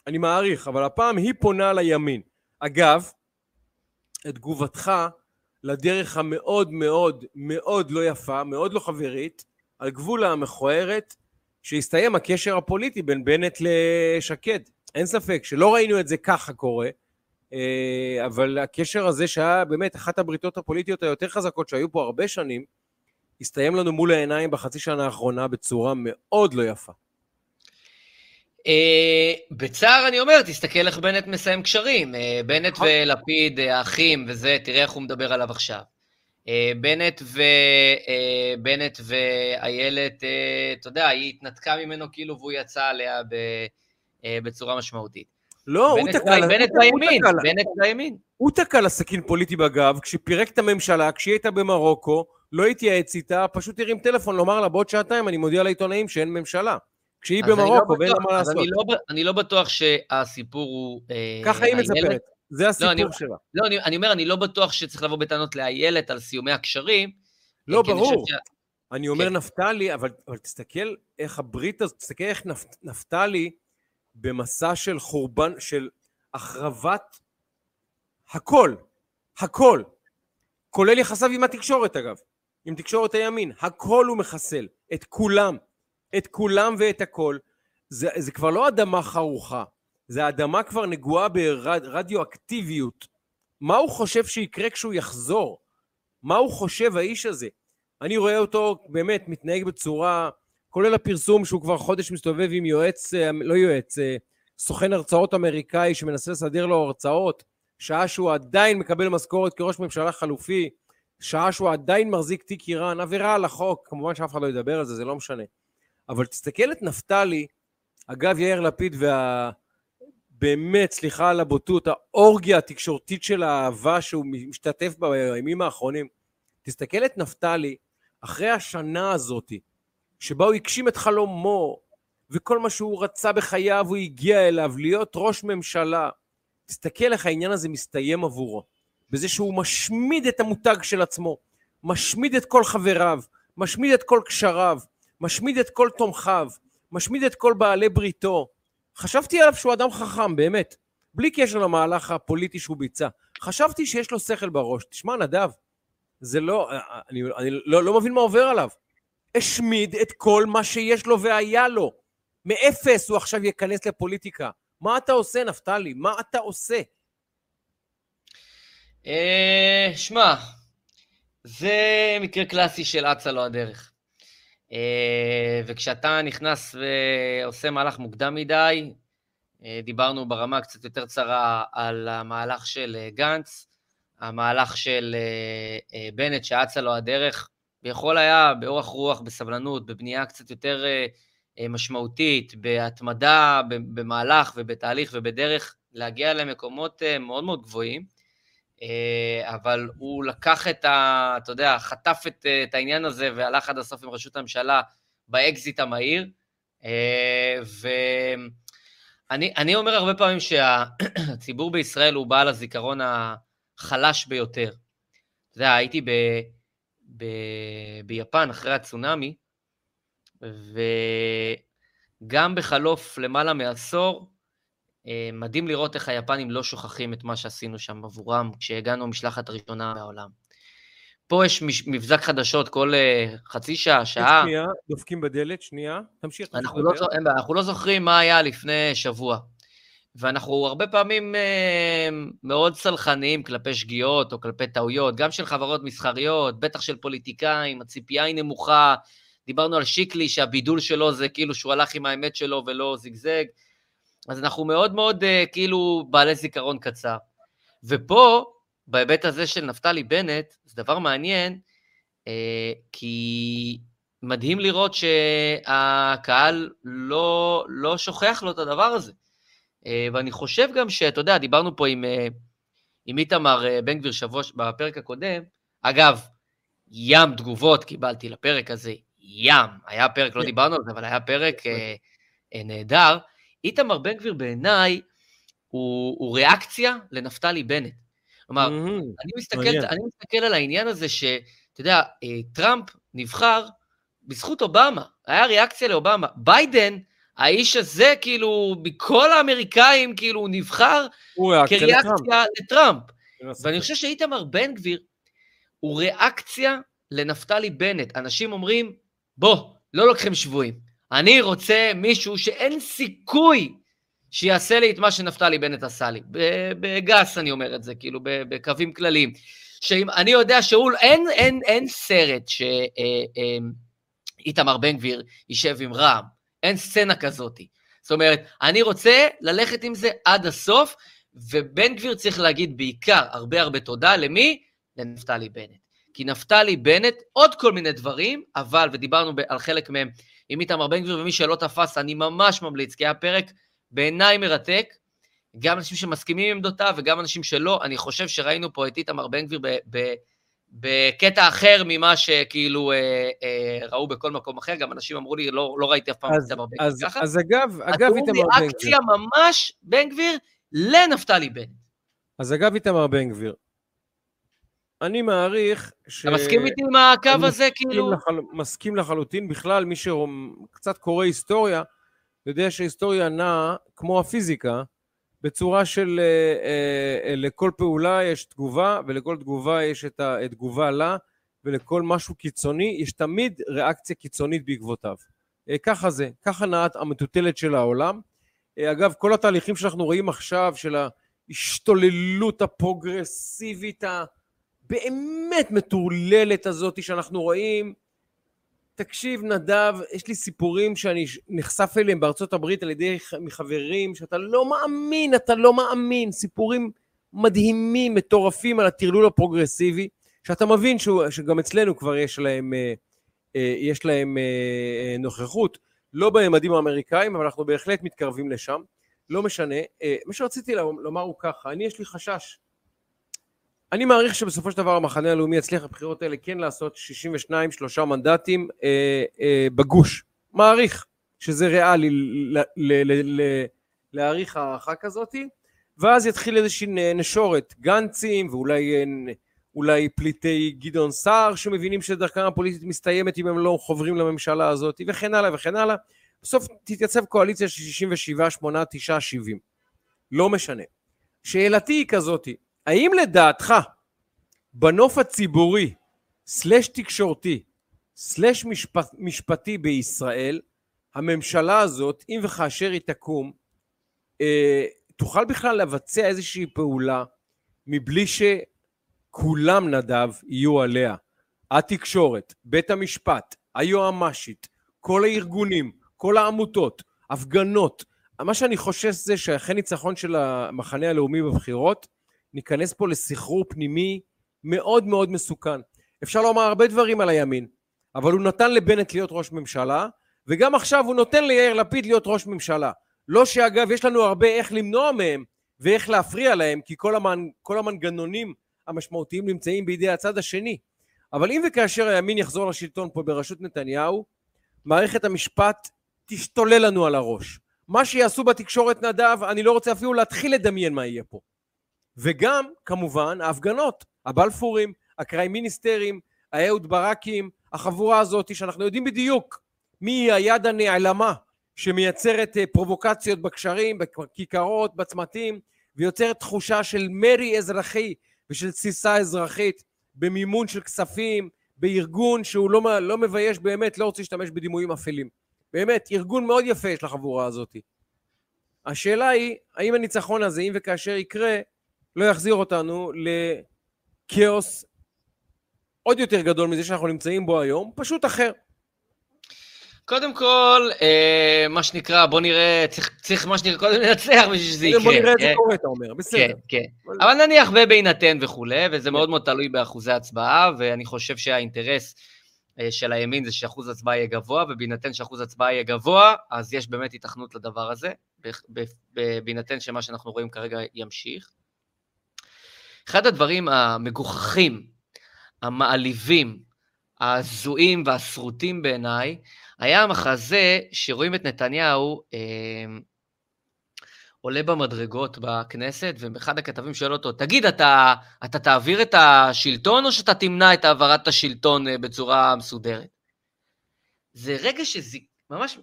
אני מעריך, אבל הפעם היא פונה לימין. אגב, את תגובתך לדרך המאוד מאוד מאוד לא יפה, מאוד לא חברית, על גבול המכוערת, שהסתיים הקשר הפוליטי בין בנט לשקד. אין ספק שלא ראינו את זה ככה קורה, אה, אבל הקשר הזה שהיה באמת אחת הבריתות הפוליטיות היותר חזקות שהיו פה הרבה שנים, הסתיים לנו מול העיניים בחצי שנה האחרונה בצורה מאוד לא יפה. Uh, בצער אני אומר, תסתכל איך בנט מסיים קשרים. Uh, בנט נכון. ולפיד, האחים וזה, תראה איך הוא מדבר עליו עכשיו. בנט, ו, בנט ואיילת, אתה יודע, היא התנתקה ממנו כאילו והוא יצא עליה ב, בצורה משמעותית. לא, הוא תקע... בנט בימין, בנט בימין. הוא תקע לה סכין פוליטי בגב, כשפירק את הממשלה, כשהיא הייתה במרוקו, לא התייעץ איתה, פשוט הרים טלפון לומר לה, בעוד שעתיים אני מודיע לעיתונאים שאין ממשלה. כשהיא לא במרוקו ואין לה מה לעשות. אני לא, אני לא בטוח שהסיפור הוא... אה, ככה היא מספרת, זה הסיפור לא, שלה. לא, אני, אני אומר, אני לא בטוח שצריך לבוא בטענות לאיילת על סיומי הקשרים. לא, ברור. ש... אני אומר כן. נפתלי, אבל, אבל תסתכל איך הברית הזאת, תסתכל איך נפ, נפתלי במסע של חורבן, של החרבת הכל, הכל, כולל יחסיו עם התקשורת אגב, עם תקשורת הימין, הכל הוא מחסל, את כולם, את כולם ואת הכל. זה, זה כבר לא אדמה חרוכה, זה אדמה כבר נגועה ברדיואקטיביות. מה הוא חושב שיקרה כשהוא יחזור? מה הוא חושב האיש הזה? אני רואה אותו באמת מתנהג בצורה, כולל הפרסום שהוא כבר חודש מסתובב עם יועץ, אה, לא יועץ, אה, סוכן הרצאות אמריקאי שמנסה לסדר לו הרצאות, שעה שהוא עדיין מקבל משכורת כראש ממשלה חלופי, שעה שהוא עדיין מחזיק תיק איראן, עבירה על החוק, כמובן שאף אחד לא ידבר על זה, זה לא משנה. אבל תסתכל את נפתלי, אגב יאיר לפיד וה... באמת, סליחה על הבוטות, האורגיה התקשורתית של האהבה שהוא משתתף בה בימים האחרונים. תסתכל את נפתלי, אחרי השנה הזאתי, שבה הוא הגשים את חלומו, וכל מה שהוא רצה בחייו הוא הגיע אליו, להיות ראש ממשלה. תסתכל איך העניין הזה מסתיים עבורו, בזה שהוא משמיד את המותג של עצמו, משמיד את כל חבריו, משמיד את כל קשריו, משמיד את כל תומכיו, משמיד את כל בעלי בריתו. חשבתי עליו שהוא אדם חכם, באמת, בלי קשר למהלך הפוליטי שהוא ביצע. חשבתי שיש לו שכל בראש. תשמע, נדב, זה לא, אני, אני לא, לא מבין מה עובר עליו. השמיד את כל מה שיש לו והיה לו. מאפס הוא עכשיו ייכנס לפוליטיקה. מה אתה עושה, נפתלי? מה אתה עושה? אה, שמע, זה מקרה קלאסי של אצה לו הדרך. אה, וכשאתה נכנס ועושה מהלך מוקדם מדי, אה, דיברנו ברמה קצת יותר צרה על המהלך של אה, גנץ, המהלך של בנט שאצה לו הדרך, ויכול היה באורך רוח, בסבלנות, בבנייה קצת יותר משמעותית, בהתמדה, במהלך ובתהליך ובדרך, להגיע למקומות מאוד מאוד גבוהים. אה, אבל הוא לקח את ה... אתה יודע, חטף את, את העניין הזה והלך עד הסוף עם ראשות הממשלה באקזיט המהיר. אה, ואני אומר הרבה פעמים שהציבור בישראל הוא בעל הזיכרון החלש ביותר. אתה יודע, הייתי ב, ב, ביפן אחרי הצונאמי, וגם בחלוף למעלה מעשור, אה, מדהים לראות איך היפנים לא שוכחים את מה שעשינו שם עבורם כשהגענו המשלחת הראשונה מהעולם. פה יש מבזק חדשות כל uh, חצי שעה, שעה. שנייה, דופקים בדלת, שנייה, תמשיך. אנחנו לא, אנחנו לא זוכרים מה היה לפני שבוע. ואנחנו הרבה פעמים uh, מאוד סלחניים כלפי שגיאות או כלפי טעויות, גם של חברות מסחריות, בטח של פוליטיקאים, הציפייה היא נמוכה. דיברנו על שיקלי שהבידול שלו זה כאילו שהוא הלך עם האמת שלו ולא זיגזג. אז אנחנו מאוד מאוד uh, כאילו בעלי זיכרון קצר. ופה, בהיבט הזה של נפתלי בנט, זה דבר מעניין, uh, כי מדהים לראות שהקהל לא, לא שוכח לו את הדבר הזה. Uh, ואני חושב גם שאתה יודע, דיברנו פה עם, uh, עם איתמר uh, בן גביר שבוע, בפרק הקודם, אגב, ים תגובות קיבלתי לפרק הזה, ים. היה פרק, לא כן. דיברנו על זה, אבל היה פרק uh, uh, נהדר. איתמר בן גביר בעיניי הוא, הוא ריאקציה לנפתלי בנט. כלומר, mm-hmm. אני, מסתכל, אני מסתכל על העניין הזה ש, אתה יודע, אה, טראמפ נבחר בזכות אובמה, היה ריאקציה לאובמה. ביידן, האיש הזה, כאילו, מכל האמריקאים, כאילו, הוא נבחר כריאקציה לטראמפ. לטראמפ. אין ואני ספק. חושב שאיתמר בן גביר הוא ריאקציה לנפתלי בנט. אנשים אומרים, בוא, לא לוקחים שבויים. אני רוצה מישהו שאין סיכוי שיעשה לי את מה שנפתלי בנט עשה לי. בגס אני אומר את זה, כאילו, בקווים כלליים. שאם, אני יודע שהוא, אין, אין, אין סרט שאיתמר בן גביר יישב עם רע"מ. אין סצנה כזאת. זאת אומרת, אני רוצה ללכת עם זה עד הסוף, ובן גביר צריך להגיד בעיקר הרבה הרבה תודה, למי? לנפתלי בנט. כי נפתלי בנט, עוד כל מיני דברים, אבל, ודיברנו על חלק מהם עם איתמר בן גביר, ומי שלא תפס, אני ממש ממליץ, כי היה פרק בעיניי מרתק, גם אנשים שמסכימים עם עמדותיו וגם אנשים שלא, אני חושב שראינו פה את איתמר בן גביר בקטע אחר ממה שכאילו אה, אה, ראו בכל מקום אחר, גם אנשים אמרו לי, לא, לא ראיתי אף פעם את איתמר בן גביר ככה. אז אגב, אגב איתמר בן גביר, ריאקציה ממש, בן גביר, לנפתלי בנט. אז אגב איתמר בן גביר, אני מעריך ש... אתה מסכים איתי עם הקו הזה, מסכים כאילו? לחל... מסכים לחלוטין. בכלל, מי שקצת קורא היסטוריה, יודע שהיסטוריה נעה, כמו הפיזיקה, בצורה של אה, אה, אה, לכל פעולה יש תגובה, ולכל תגובה יש את התגובה לה, ולכל משהו קיצוני יש תמיד ריאקציה קיצונית בעקבותיו. אה, ככה זה, ככה נעת המטוטלת של העולם. אה, אגב, כל התהליכים שאנחנו רואים עכשיו, של ההשתוללות הפרוגרסיבית, הבאמת מטורללת הזאת שאנחנו רואים, תקשיב, נדב, יש לי סיפורים שאני נחשף אליהם בארצות הברית על ידי ח- מחברים, שאתה לא מאמין, אתה לא מאמין, סיפורים מדהימים, מטורפים על הטרלול הפרוגרסיבי, שאתה מבין שהוא, שגם אצלנו כבר יש להם, אה, אה, יש להם אה, נוכחות, לא בממדים האמריקאים, אבל אנחנו בהחלט מתקרבים לשם. לא משנה. מה שרציתי לומר הוא ככה, אני יש לי חשש. אני מעריך שבסופו של דבר המחנה הלאומי יצליח בבחירות האלה כן לעשות 62, שלושה מנדטים אה, אה, בגוש. מעריך שזה ריאלי להעריך הערכה כזאתי, ואז יתחיל איזושהי נשורת, גנצים ואולי אה, אולי פליטי גדעון סער שמבינים שדרכם הפוליטית מסתיימת אם הם לא חוברים לממשלה הזאת, וכן הלאה וכן הלאה. בסוף תתייצב קואליציה של 67, 8, 9, 70. לא משנה. שאלתי היא כזאתי, האם לדעתך בנוף הציבורי, סלש תקשורתי, סלש משפט, משפטי בישראל, הממשלה הזאת, אם וכאשר היא תקום, אה, תוכל בכלל לבצע איזושהי פעולה מבלי שכולם, נדב, יהיו עליה. התקשורת, בית המשפט, היועמ"שית, כל הארגונים, כל העמותות, הפגנות. מה שאני חושש זה שאחרי ניצחון של המחנה הלאומי בבחירות, ניכנס פה לסחרור פנימי מאוד מאוד מסוכן. אפשר לומר הרבה דברים על הימין, אבל הוא נתן לבנט להיות ראש ממשלה, וגם עכשיו הוא נותן ליאיר לפיד להיות ראש ממשלה. לא שאגב, יש לנו הרבה איך למנוע מהם ואיך להפריע להם, כי כל, המנ... כל המנגנונים המשמעותיים נמצאים בידי הצד השני. אבל אם וכאשר הימין יחזור לשלטון פה בראשות נתניהו, מערכת המשפט תשתולל לנו על הראש. מה שיעשו בתקשורת נדב, אני לא רוצה אפילו להתחיל לדמיין מה יהיה פה. וגם, כמובן, ההפגנות, הבלפורים, הקריים מיניסטרים, האהוד ברקים, החבורה הזאת, שאנחנו יודעים בדיוק מי היא היד הנעלמה שמייצרת אה, פרובוקציות בקשרים, בכיכרות, בצמתים, ויוצרת תחושה של מרי אזרחי ושל תסיסה אזרחית במימון של כספים, בארגון שהוא לא, לא מבייש באמת, לא רוצה להשתמש בדימויים אפלים. באמת, ארגון מאוד יפה יש לחבורה הזאת. השאלה היא, האם הניצחון הזה, אם וכאשר יקרה, לא יחזיר אותנו לכאוס עוד יותר גדול מזה שאנחנו נמצאים בו היום, פשוט אחר. קודם כל, אה, מה שנקרא, בוא נראה, צריך, צריך מה שנקרא קודם לנצח בשביל שזה יקרה. בוא נראה את זה אה? קורה, אתה אומר, בסדר. כן, כן. אבל נניח ובהינתן וכולי, וזה מאוד מאוד תלוי באחוזי הצבעה, ואני חושב שהאינטרס אה, של הימין זה שאחוז הצבעה יהיה גבוה, ובהינתן שאחוז הצבעה יהיה גבוה, אז יש באמת התכנות לדבר הזה, בהינתן שמה שאנחנו רואים כרגע ימשיך. אחד הדברים המגוחכים, המעליבים, ההזויים והשרוטים בעיניי, היה המחזה שרואים את נתניהו אה, עולה במדרגות בכנסת, ואחד הכתבים שואל אותו, תגיד, אתה, אתה תעביר את השלטון או שאתה תמנע את העברת השלטון אה, בצורה מסודרת? זה רגע שממש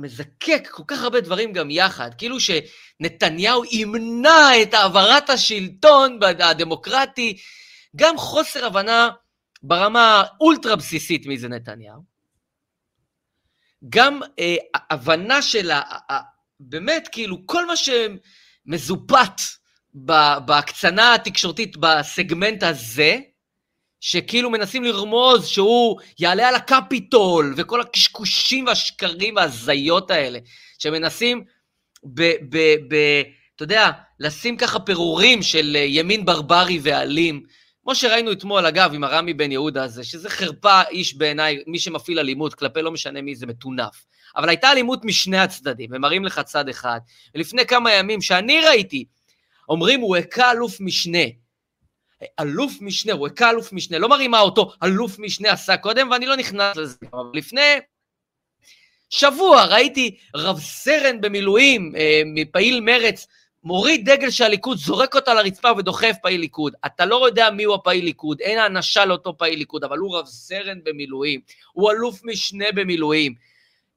מזקק כל כך הרבה דברים גם יחד, כאילו שנתניהו ימנע את העברת השלטון הדמוקרטי, גם חוסר הבנה ברמה אולטרה בסיסית מי זה נתניהו, גם אה, הבנה של ה... באמת, כאילו, כל מה שמזופת בהקצנה התקשורתית בסגמנט הזה, שכאילו מנסים לרמוז שהוא יעלה על הקפיטול, וכל הקשקושים והשקרים וההזיות האלה, שמנסים ב... ב, ב אתה יודע, לשים ככה פירורים של ימין ברברי ואלים, כמו שראינו אתמול, אגב, עם הרמי בן יהודה הזה, שזה חרפה איש בעיניי, מי שמפעיל אלימות כלפי לא משנה מי זה מטונף. אבל הייתה אלימות משני הצדדים, ומראים לך צד אחד. ולפני כמה ימים, שאני ראיתי, אומרים, הוא הכה אלוף משנה. אלוף משנה, הוא הכה אלוף משנה, לא מראים מה אותו אלוף משנה עשה קודם, ואני לא נכנס לזה. אבל לפני שבוע ראיתי רב סרן במילואים, אה, מפעיל מרץ, מוריד דגל של הליכוד, זורק אותו על הרצפה ודוחף פעיל ליכוד. אתה לא יודע מי הוא הפעיל ליכוד, אין האנשה לאותו פעיל ליכוד, אבל הוא רב סרן במילואים, הוא אלוף משנה במילואים.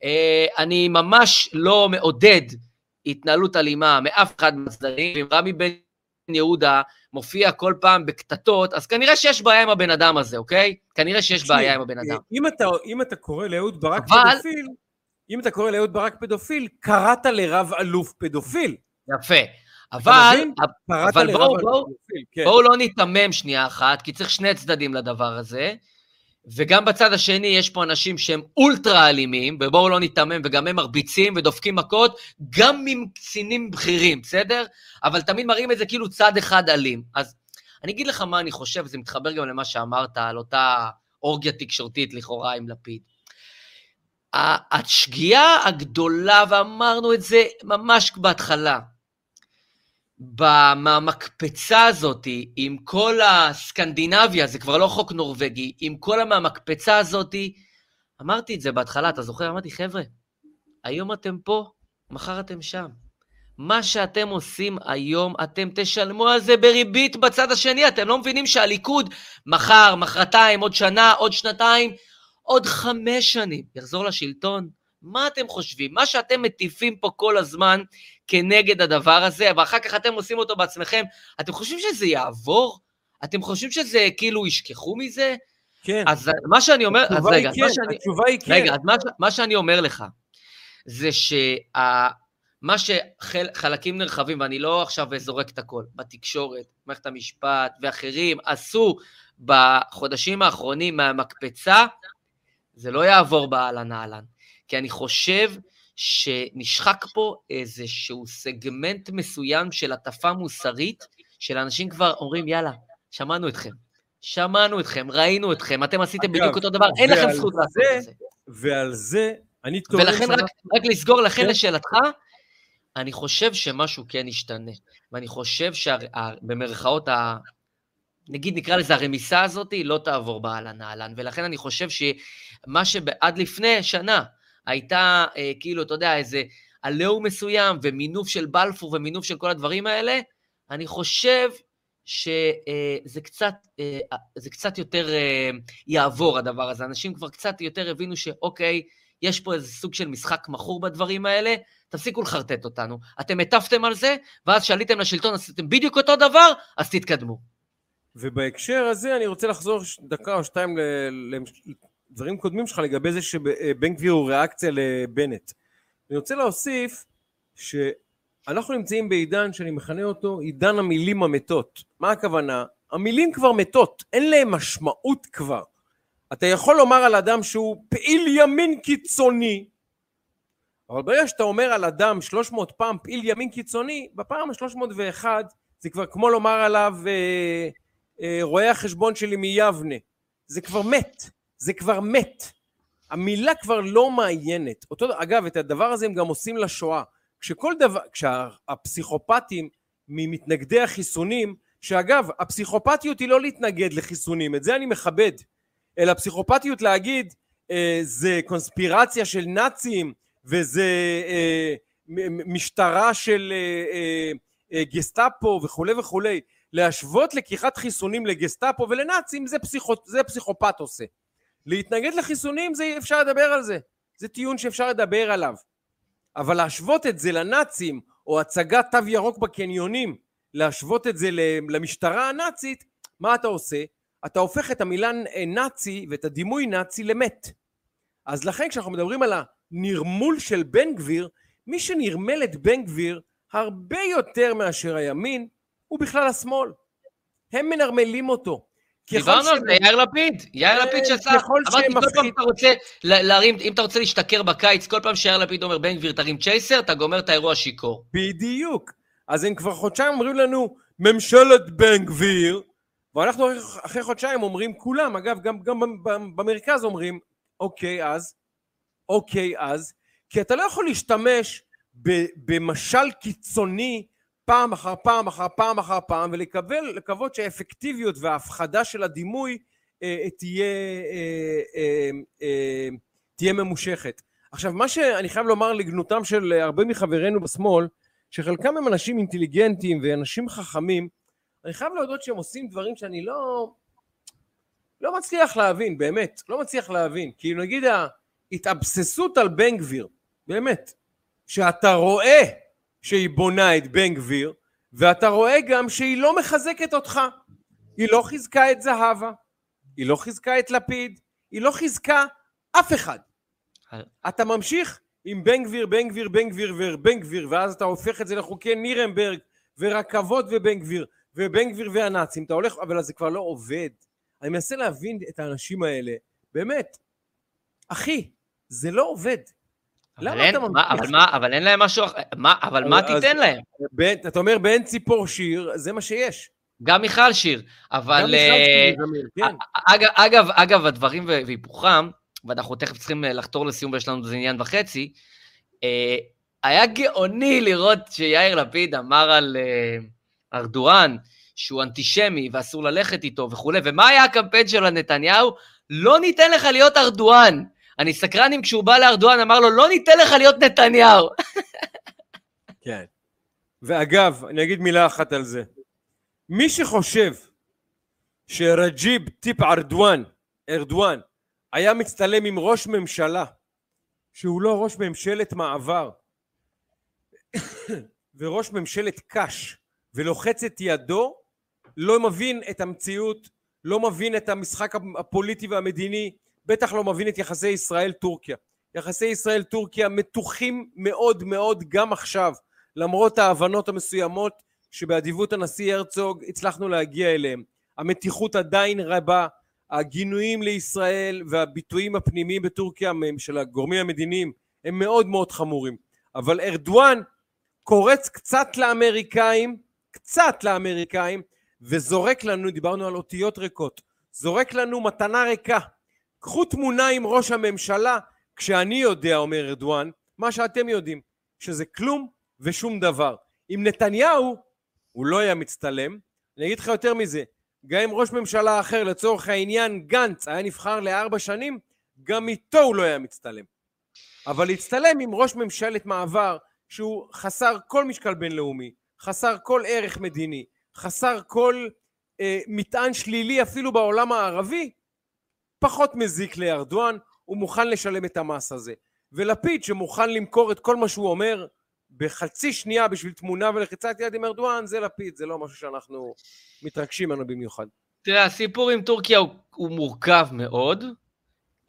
אה, אני ממש לא מעודד התנהלות אלימה מאף אחד מהצדדים, ואם רמי בן יהודה מופיע כל פעם בקטטות, אז כנראה שיש בעיה עם הבן אדם הזה, אוקיי? כנראה שיש בעיה עם הבן אדם. אם אתה, אם אתה קורא לאהוד ברק אבל... פדופיל, אם אתה קורא לאהוד ברק פדופיל, קראת לרב אלוף פדופיל. יפה. אבל, אבל בואו בוא, כן. בוא לא ניתמם שנייה אחת, כי צריך שני צדדים לדבר הזה. וגם בצד השני יש פה אנשים שהם אולטרה אלימים, ובואו לא ניתמם, וגם הם מרביצים ודופקים מכות, גם עם קצינים בכירים, בסדר? אבל תמיד מראים את זה כאילו צד אחד אלים. אז אני אגיד לך מה אני חושב, זה מתחבר גם למה שאמרת על אותה אורגיה תקשורתית לכאורה עם לפיד. השגיאה הגדולה, ואמרנו את זה ממש בהתחלה, מהמקפצה הזאת, עם כל הסקנדינביה, זה כבר לא חוק נורבגי, עם כל המהמקפצה הזאת, אמרתי את זה בהתחלה, אתה זוכר? אמרתי, חבר'ה, היום אתם פה, מחר אתם שם. מה שאתם עושים היום, אתם תשלמו על זה בריבית בצד השני. אתם לא מבינים שהליכוד מחר, מחרתיים, עוד שנה, עוד שנתיים, עוד חמש שנים יחזור לשלטון? מה אתם חושבים? מה שאתם מטיפים פה כל הזמן כנגד הדבר הזה, ואחר כך אתם עושים אותו בעצמכם, אתם חושבים שזה יעבור? אתם חושבים שזה כאילו ישכחו מזה? כן. אז מה שאני אומר, אז רגע, כן, שאני, התשובה היא כן. רגע, אז מה, מה שאני אומר לך, זה שמה שחלקים נרחבים, ואני לא עכשיו זורק את הכל, בתקשורת, מערכת המשפט ואחרים, עשו בחודשים האחרונים מהמקפצה, זה לא יעבור באהלן אהלן. כי אני חושב שנשחק פה איזשהו סגמנט מסוים של הטפה מוסרית, של אנשים כבר אומרים, יאללה, שמענו אתכם. שמענו אתכם, ראינו אתכם, אתם עשיתם אגב, בדיוק אותו דבר, אין לכם זכות לעשות את זה. ועל זה, אני טוען... ולכן, רק, רק לסגור לכן כן. לשאלתך, אני חושב שמשהו כן ישתנה. ואני חושב שבמרכאות, ה... נגיד נקרא לזה הרמיסה הזאת, לא תעבור באהלן אהלן. ולכן אני חושב שמה שעד לפני שנה, הייתה אה, כאילו, אתה יודע, איזה עליהום מסוים ומינוף של בלפור ומינוף של כל הדברים האלה, אני חושב שזה אה, קצת, אה, זה קצת יותר אה, יעבור הדבר הזה. אנשים כבר קצת יותר הבינו שאוקיי, יש פה איזה סוג של משחק מכור בדברים האלה, תפסיקו לחרטט אותנו. אתם הטפתם על זה, ואז שעליתם לשלטון, עשיתם בדיוק אותו דבר, אז תתקדמו. ובהקשר הזה אני רוצה לחזור דקה או שתיים דברים קודמים שלך לגבי זה שבן גביר הוא ריאקציה לבנט. אני רוצה להוסיף שאנחנו נמצאים בעידן שאני מכנה אותו עידן המילים המתות. מה הכוונה? המילים כבר מתות, אין להם משמעות כבר. אתה יכול לומר על אדם שהוא פעיל ימין קיצוני, אבל ברגע שאתה אומר על אדם 300 פעם פעיל ימין קיצוני, בפעם ה-301 זה כבר כמו לומר עליו אה, אה, רואה החשבון שלי מיבנה. זה כבר מת. זה כבר מת. המילה כבר לא מעיינת. אותו, אגב, את הדבר הזה הם גם עושים לשואה. כשכל דבר, כשהפסיכופטים ממתנגדי החיסונים, שאגב, הפסיכופתיות היא לא להתנגד לחיסונים, את זה אני מכבד, אלא הפסיכופתיות להגיד, אה, זה קונספירציה של נאצים, וזה אה, משטרה של אה, אה, גסטאפו וכולי וכולי, להשוות לקיחת חיסונים לגסטאפו ולנאצים זה, פסיכו, זה פסיכופת עושה. להתנגד לחיסונים זה אפשר לדבר על זה, זה טיעון שאפשר לדבר עליו. אבל להשוות את זה לנאצים או הצגת תו ירוק בקניונים, להשוות את זה למשטרה הנאצית, מה אתה עושה? אתה הופך את המילה נאצי ואת הדימוי נאצי למת. אז לכן כשאנחנו מדברים על הנרמול של בן גביר, מי שנרמל את בן גביר הרבה יותר מאשר הימין, הוא בכלל השמאל. הם מנרמלים אותו. דיברנו על זה, יאיר לפיד, יאיר אה, לפיד שעשה, אמרתי, כל פעם אתה רוצה להרים, אם אתה רוצה להשתכר בקיץ, כל פעם שיאיר לפיד אומר, בן גביר תרים צ'ייסר, אתה גומר את האירוע שיכור. בדיוק. אז הם כבר חודשיים אומרים לנו, ממשלת בן גביר, ואנחנו אחרי חודשיים אומרים כולם, אגב, גם, גם במרכז אומרים, אוקיי אז, אוקיי אז, כי אתה לא יכול להשתמש במשל קיצוני פעם אחר פעם אחר פעם אחר פעם ולקוות שהאפקטיביות וההפחדה של הדימוי אה, תהיה, אה, אה, אה, תהיה ממושכת. עכשיו מה שאני חייב לומר לגנותם של הרבה מחברינו בשמאל שחלקם הם אנשים אינטליגנטים ואנשים חכמים אני חייב להודות שהם עושים דברים שאני לא לא מצליח להבין באמת לא מצליח להבין כי נגיד ההתאבססות על בן גביר באמת שאתה רואה שהיא בונה את בן גביר, ואתה רואה גם שהיא לא מחזקת אותך. היא לא חיזקה את זהבה, היא לא חיזקה את לפיד, היא לא חיזקה אף אחד. אתה ממשיך עם בן גביר, בן גביר, בן גביר ובן גביר, ואז אתה הופך את זה לחוקי נירנברג, ורכבות ובן גביר, ובן גביר והנאצים, אתה הולך, אבל זה כבר לא עובד. אני מנסה להבין את האנשים האלה, באמת. אחי, זה לא עובד. אבל אין, מה, אבל מה, אבל אין להם משהו, מה, אבל מה תיתן להם? בין, אתה אומר באין ציפור שיר, זה מה שיש. גם מיכל שיר, אבל... גם מיכל שיר, זמיר, אה, כן. אגב, אגב, אגב, הדברים והיפוכם, ואנחנו תכף צריכים אה, לחתור לסיום ויש לנו איזה עניין וחצי, אה, היה גאוני לראות שיאיר לפיד אמר על ארדואן שהוא אנטישמי ואסור ללכת איתו וכולי, ומה היה הקמפיין של נתניהו? לא ניתן לך להיות ארדואן. אני סקרן אם כשהוא בא לארדואן אמר לו, לא ניתן לך להיות נתניהו. כן. ואגב, אני אגיד מילה אחת על זה. מי שחושב שרג'יב טיפ ארדואן, ארדואן, היה מצטלם עם ראש ממשלה, שהוא לא ראש ממשלת מעבר, וראש ממשלת קש, ולוחץ את ידו, לא מבין את המציאות, לא מבין את המשחק הפוליטי והמדיני, בטח לא מבין את יחסי ישראל-טורקיה. יחסי ישראל-טורקיה מתוחים מאוד מאוד גם עכשיו, למרות ההבנות המסוימות שבאדיבות הנשיא הרצוג הצלחנו להגיע אליהם. המתיחות עדיין רבה, הגינויים לישראל והביטויים הפנימיים בטורקיה של הגורמים המדיניים הם מאוד מאוד חמורים. אבל ארדואן קורץ קצת לאמריקאים, קצת לאמריקאים, וזורק לנו, דיברנו על אותיות ריקות, זורק לנו מתנה ריקה קחו תמונה עם ראש הממשלה כשאני יודע, אומר ארדואן, מה שאתם יודעים, שזה כלום ושום דבר. עם נתניהו הוא לא היה מצטלם. אני אגיד לך יותר מזה, גם אם ראש ממשלה אחר, לצורך העניין גנץ, היה נבחר לארבע שנים, גם איתו הוא לא היה מצטלם. אבל להצטלם עם ראש ממשלת מעבר שהוא חסר כל משקל בינלאומי, חסר כל ערך מדיני, חסר כל אה, מטען שלילי אפילו בעולם הערבי, פחות מזיק לארדואן, הוא מוכן לשלם את המס הזה. ולפיד שמוכן למכור את כל מה שהוא אומר בחצי שנייה בשביל תמונה ולחיצת יד עם ארדואן, זה לפיד, זה לא משהו שאנחנו מתרגשים ממנו במיוחד. תראה, הסיפור עם טורקיה הוא, הוא מורכב מאוד.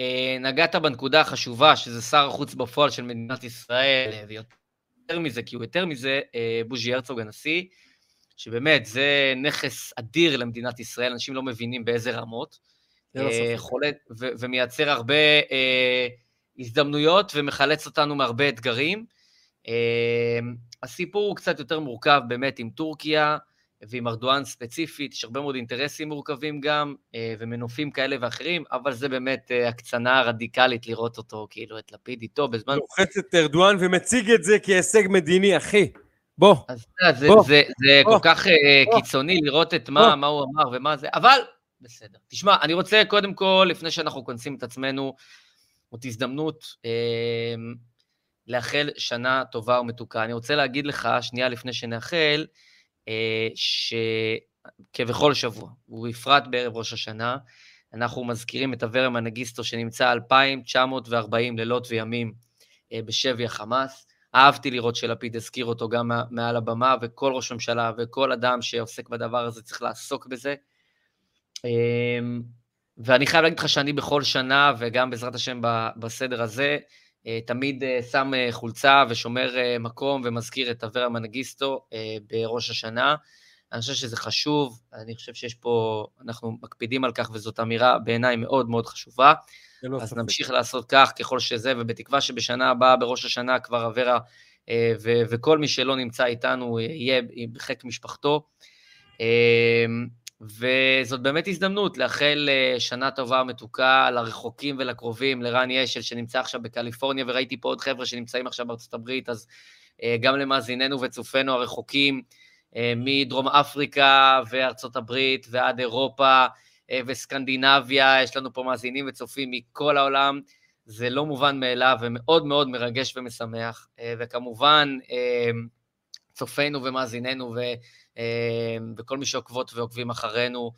אה, נגעת בנקודה החשובה, שזה שר החוץ בפועל של מדינת ישראל, ויותר מזה, כי הוא יותר מזה, אה, בוז'י הרצוג הנשיא, שבאמת, זה נכס אדיר למדינת ישראל, אנשים לא מבינים באיזה רמות. אה, חולט ו- ומייצר הרבה אה, הזדמנויות ומחלץ אותנו מהרבה אתגרים. אה, הסיפור הוא קצת יותר מורכב באמת עם טורקיה ועם ארדואן ספציפית, יש הרבה מאוד אינטרסים מורכבים גם, אה, ומנופים כאלה ואחרים, אבל זה באמת אה, הקצנה רדיקלית לראות אותו, כאילו, את לפיד איתו בזמן... לוחץ את ארדואן ומציג את זה כהישג מדיני, אחי. בוא. אז זה, בוא. זה, זה, בוא. כל כך אה, בוא. קיצוני לראות את מה, מה הוא אמר ומה זה, אבל בסדר. תשמע, אני רוצה קודם כל, לפני שאנחנו כונסים את עצמנו, זאת הזדמנות, אה, לאחל שנה טובה ומתוקה. אני רוצה להגיד לך, שנייה לפני שנאחל, אה, שכבכל שבוע, ובפרט בערב ראש השנה, אנחנו מזכירים את אברה מנגיסטו שנמצא 2,940 לילות וימים אה, בשבי החמאס. אהבתי לראות שלפיד הזכיר אותו גם מעל הבמה, וכל ראש ממשלה וכל אדם שעוסק בדבר הזה צריך לעסוק בזה. אמ, ואני חייב להגיד לך שאני בכל שנה, וגם בעזרת השם בסדר הזה, אה, תמיד אה, שם אה, חולצה ושומר מקום ומזכיר את אברה מנגיסטו בראש השנה. אני חושב שזה חשוב, אני חושב שיש פה, אנחנו מקפידים על כך, וזאת אמירה בעיניי מאוד מאוד חשובה. אז ספק. נמשיך לעשות כך ככל שזה, ובתקווה שבשנה הבאה, בראש השנה, כבר אברה ו- וכל מי שלא נמצא איתנו יהיה בחיק משפחתו. וזאת באמת הזדמנות לאחל אה, שנה טובה ומתוקה לרחוקים ולקרובים, לרן ישל שנמצא עכשיו בקליפורניה, וראיתי פה עוד חבר'ה שנמצאים עכשיו בארצות הברית, אז אה, גם למאזיננו וצופינו הרחוקים, אה, מדרום אפריקה וארצות הברית ועד אירופה וסקנדינביה, יש לנו פה מאזינים וצופים מכל העולם, זה לא מובן מאליו ומאוד מאוד מרגש ומשמח, וכמובן צופינו ומאזיננו ו... אמ, וכל מי שעוקבות ועוקבים אחרינו,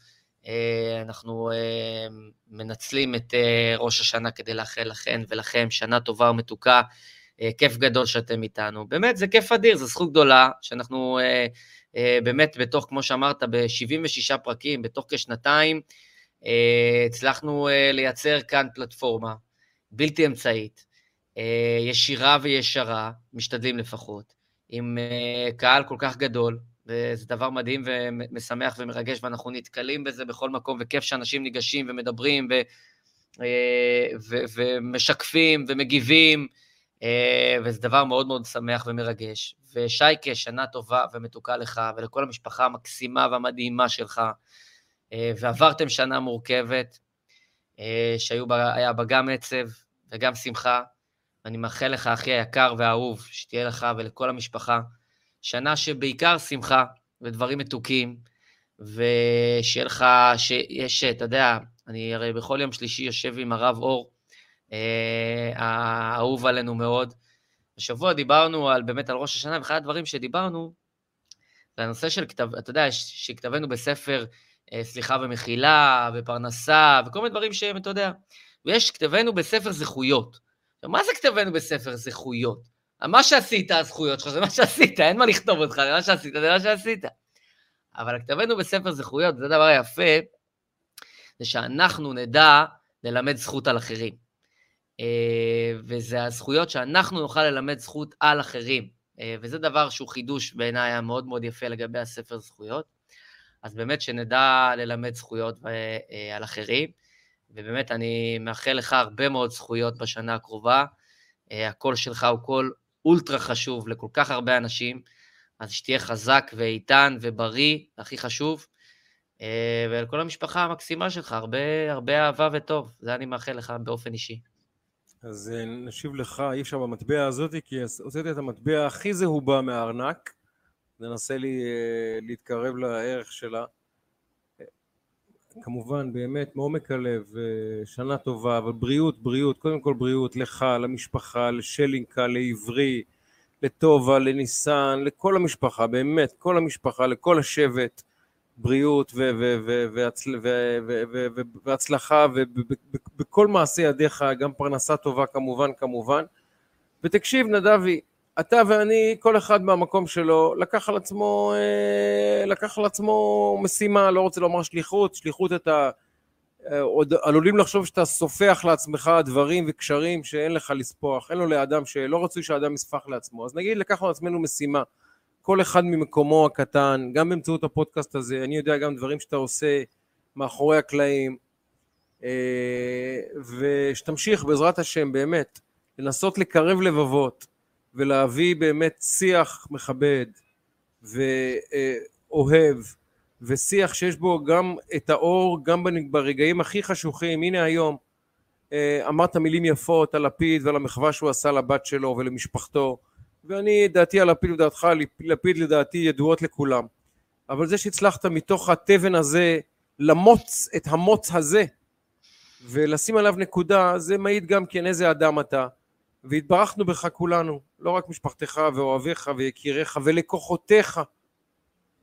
אה, אנחנו אה, מנצלים את אה, ראש השנה כדי לאחל לכן ולכם שנה טובה ומתוקה. כיף גדול שאתם איתנו. באמת, זה כיף אדיר, זו זכות גדולה, שאנחנו באמת בתוך, כמו שאמרת, ב-76 פרקים, בתוך כשנתיים, הצלחנו לייצר כאן פלטפורמה בלתי אמצעית, ישירה וישרה, משתדלים לפחות, עם קהל כל כך גדול, וזה דבר מדהים ומשמח ומרגש, ואנחנו נתקלים בזה בכל מקום, וכיף שאנשים ניגשים ומדברים ו, אה, ו, ומשקפים ומגיבים, אה, וזה דבר מאוד מאוד שמח ומרגש. ושייקה, שנה טובה ומתוקה לך, ולכל המשפחה המקסימה והמדהימה שלך, אה, ועברתם שנה מורכבת, שהיה בה גם עצב וגם שמחה, ואני מאחל לך, אחי היקר והאהוב, שתהיה לך ולכל המשפחה שנה שבעיקר שמחה ודברים מתוקים, ושיהיה לך, שיש, אתה יודע, אני הרי בכל יום שלישי יושב עם הרב אור, אה, האהוב עלינו מאוד. השבוע דיברנו על, באמת על ראש השנה, ואחד הדברים שדיברנו, זה הנושא של כתב, אתה יודע, שכתבנו בספר אה, סליחה ומחילה, ופרנסה, וכל מיני דברים שהם, אתה יודע, ויש כתבנו בספר זכויות. מה זה כתבנו בספר זכויות? מה שעשית, הזכויות שלך, זה מה שעשית, אין מה לכתוב אותך, זה מה שעשית, זה מה שעשית. אבל כתבנו בספר זכויות, זה דבר יפה, זה שאנחנו נדע ללמד זכות על אחרים. אה, וזה הזכויות שאנחנו נוכל ללמד זכות על אחרים. אה, וזה דבר שהוא חידוש בעיניי היה מאוד מאוד יפה לגבי הספר זכויות. אז באמת שנדע ללמד זכויות אה, על אחרים, ובאמת אני מאחל לך הרבה מאוד זכויות בשנה הקרובה. הקול שלך הוא קול אולטרה חשוב לכל כך הרבה אנשים, אז שתהיה חזק ואיתן ובריא, הכי חשוב, אה, ולכל המשפחה המקסימה שלך, הרבה, הרבה אהבה וטוב, זה אני מאחל לך באופן אישי. אז אה, נשיב לך, אי אפשר במטבע הזאת, כי הוצאתי את המטבע הכי זהובה מהארנק, ננסה לי אה, להתקרב לערך שלה. כמובן, באמת, מעומק הלב, שנה טובה, אבל בריאות, בריאות, קודם כל בריאות, לך, למשפחה, לשלינקה, לעברי, לטובה, לניסן, לכל המשפחה, באמת, כל המשפחה, לכל השבט, בריאות והצלחה ובכל מעשי ידיך, גם פרנסה טובה כמובן, כמובן. ותקשיב, נדבי, אתה ואני, כל אחד מהמקום שלו, לקח על עצמו, אה, לקח על עצמו משימה, לא רוצה לומר שליחות, שליחות אתה אה, עוד עלולים לחשוב שאתה סופח לעצמך דברים וקשרים שאין לך לספוח, אין לו לאדם שלא רצוי שהאדם יספח לעצמו. אז נגיד, לקחנו על עצמנו משימה, כל אחד ממקומו הקטן, גם באמצעות הפודקאסט הזה, אני יודע גם דברים שאתה עושה מאחורי הקלעים, אה, ושתמשיך בעזרת השם באמת לנסות לקרב לבבות, ולהביא באמת שיח מכבד ואוהב ושיח שיש בו גם את האור גם ברגעים הכי חשוכים. הנה היום אה, אמרת מילים יפות על לפיד ועל המחווה שהוא עשה לבת שלו ולמשפחתו ואני דעתי על לפיד ודעתך לפיד לדעתי ידועות לכולם. אבל זה שהצלחת מתוך התבן הזה למוץ את המוץ הזה ולשים עליו נקודה זה מעיד גם כן איזה אדם אתה. והתברכנו בך כולנו, לא רק משפחתך ואוהביך ויקיריך ולקוחותיך,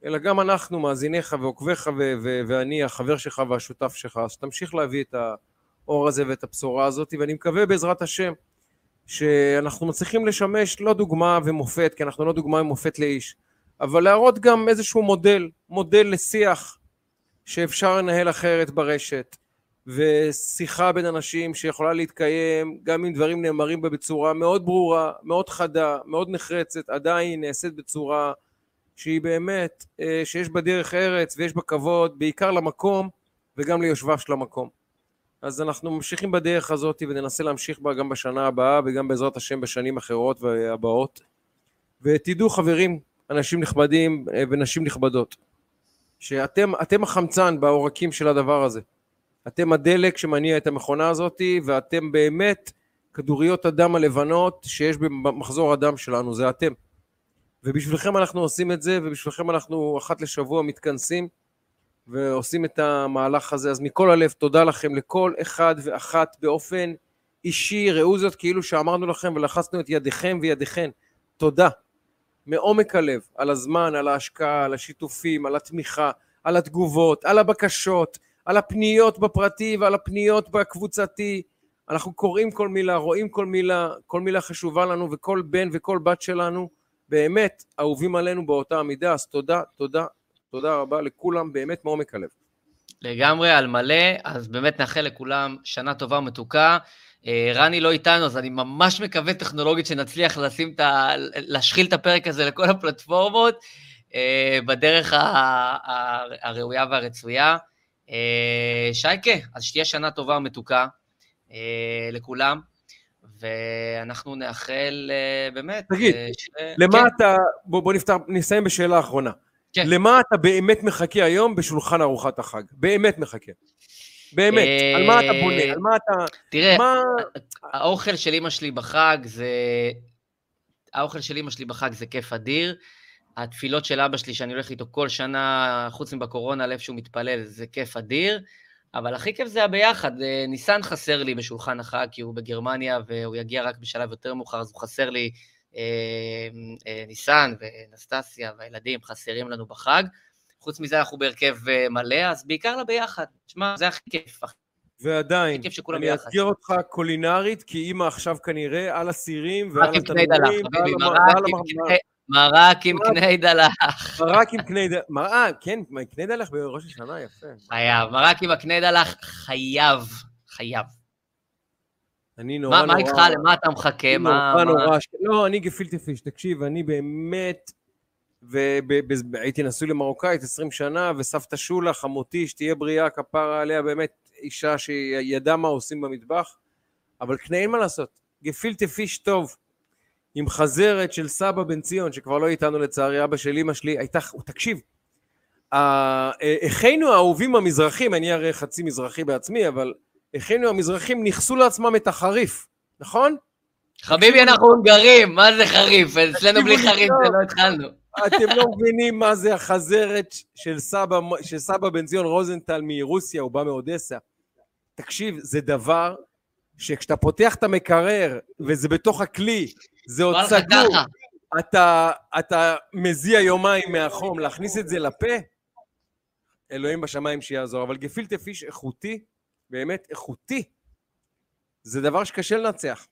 אלא גם אנחנו, מאזיניך ועוקביך ו- ו- ואני, החבר שלך והשותף שלך, אז תמשיך להביא את האור הזה ואת הבשורה הזאת, ואני מקווה בעזרת השם שאנחנו מצליחים לשמש לא דוגמה ומופת, כי אנחנו לא דוגמה ומופת לאיש, אבל להראות גם איזשהו מודל, מודל לשיח שאפשר לנהל אחרת ברשת, ושיחה בין אנשים שיכולה להתקיים גם אם דברים נאמרים בה בצורה מאוד ברורה, מאוד חדה, מאוד נחרצת, עדיין נעשית בצורה שהיא באמת, אה, שיש בה דרך ארץ ויש בה כבוד, בעיקר למקום וגם ליושביו של המקום. אז אנחנו ממשיכים בדרך הזאת וננסה להמשיך בה גם בשנה הבאה וגם בעזרת השם בשנים אחרות והבאות. ותדעו חברים, אנשים נכבדים אה, ונשים נכבדות, שאתם החמצן בעורקים של הדבר הזה. אתם הדלק שמניע את המכונה הזאת ואתם באמת כדוריות הדם הלבנות שיש במחזור הדם שלנו, זה אתם. ובשבילכם אנחנו עושים את זה ובשבילכם אנחנו אחת לשבוע מתכנסים ועושים את המהלך הזה. אז מכל הלב תודה לכם לכל אחד ואחת באופן אישי, ראו זאת כאילו שאמרנו לכם ולחצנו את ידיכם וידיכן. תודה. מעומק הלב, על הזמן, על ההשקעה, על השיתופים, על התמיכה, על התגובות, על הבקשות, על הפניות בפרטי ועל הפניות בקבוצתי. אנחנו קוראים כל מילה, רואים כל מילה, כל מילה חשובה לנו וכל בן וכל בת שלנו באמת אהובים עלינו באותה המידה, אז תודה, תודה, תודה רבה לכולם, באמת מעומק הלב. לגמרי, על מלא, אז באמת נאחל לכולם שנה טובה ומתוקה. אה, רני לא איתנו, אז אני ממש מקווה טכנולוגית שנצליח לשים את ה... להשחיל את הפרק הזה לכל הפלטפורמות אה, בדרך הראויה והרצויה. אה, שייקה, אז שתהיה שנה טובה ומתוקה לכולם, ואנחנו נאחל באמת... תגיד, ש... למה כן. אתה... בוא, בוא נפתח, נסיים בשאלה האחרונה. כן. למה אתה באמת מחכה היום בשולחן ארוחת החג? באמת מחכה. באמת, על מה אתה בונה? על מה אתה... תראה, מה... האוכל של אמא שלי בחג זה... האוכל של אמא שלי בחג זה כיף אדיר. התפילות של אבא שלי, שאני הולך איתו כל שנה, חוץ מבקורונה, לאיפה שהוא מתפלל, זה כיף אדיר. אבל הכי כיף זה הביחד. אה, ניסן חסר לי בשולחן החג, כי הוא בגרמניה, והוא יגיע רק בשלב יותר מאוחר, אז הוא חסר לי אה, אה, ניסן ונסטסיה והילדים חסרים לנו בחג. חוץ מזה אנחנו בהרכב אה, מלא, אז בעיקר לביחד. תשמע, זה הכי כיף. ועדיין, אני אאתגר אותך קולינרית, כי אימא עכשיו כנראה על הסירים ועל התנורים ועל מרק עם קני דלח. מרק עם קני דלח. מרק, כן, קני דלח בראש השנה, יפה. חייב, מרק עם הקני דלח, חייב, חייב. אני נורא נורא... מה איתך? למה אתה מחכה? מה... נורא נורא... לא, אני גפילטי פיש, תקשיב, אני באמת... והייתי נשוי למרוקאית 20 שנה, וסבתא שולה, חמותי, שתהיה בריאה, כפרה עליה, באמת אישה שידעה מה עושים במטבח, אבל קנה אין מה לעשות, גפילטה פיש טוב, עם חזרת של סבא בן ציון, שכבר לא איתנו לצערי, אבא של אמא שלי, הייתה, תקשיב, אחינו האהובים המזרחים, אני הרי חצי מזרחי בעצמי, אבל אחינו המזרחים ניכסו לעצמם את החריף, נכון? חביבי, אנחנו הונגרים, מה זה חריף? אצלנו בלי חריף זה לא התחלנו. אתם לא מבינים מה זה החזרת של סבא, של סבא בן ציון רוזנטל מרוסיה, הוא בא מאודסה. תקשיב, זה דבר שכשאתה פותח את המקרר וזה בתוך הכלי, זה עוד סגור, אתה, אתה מזיע יומיים מהחום, להכניס את זה לפה, אלוהים בשמיים שיעזור. אבל גפילטה פיש איכותי, באמת איכותי, זה דבר שקשה לנצח.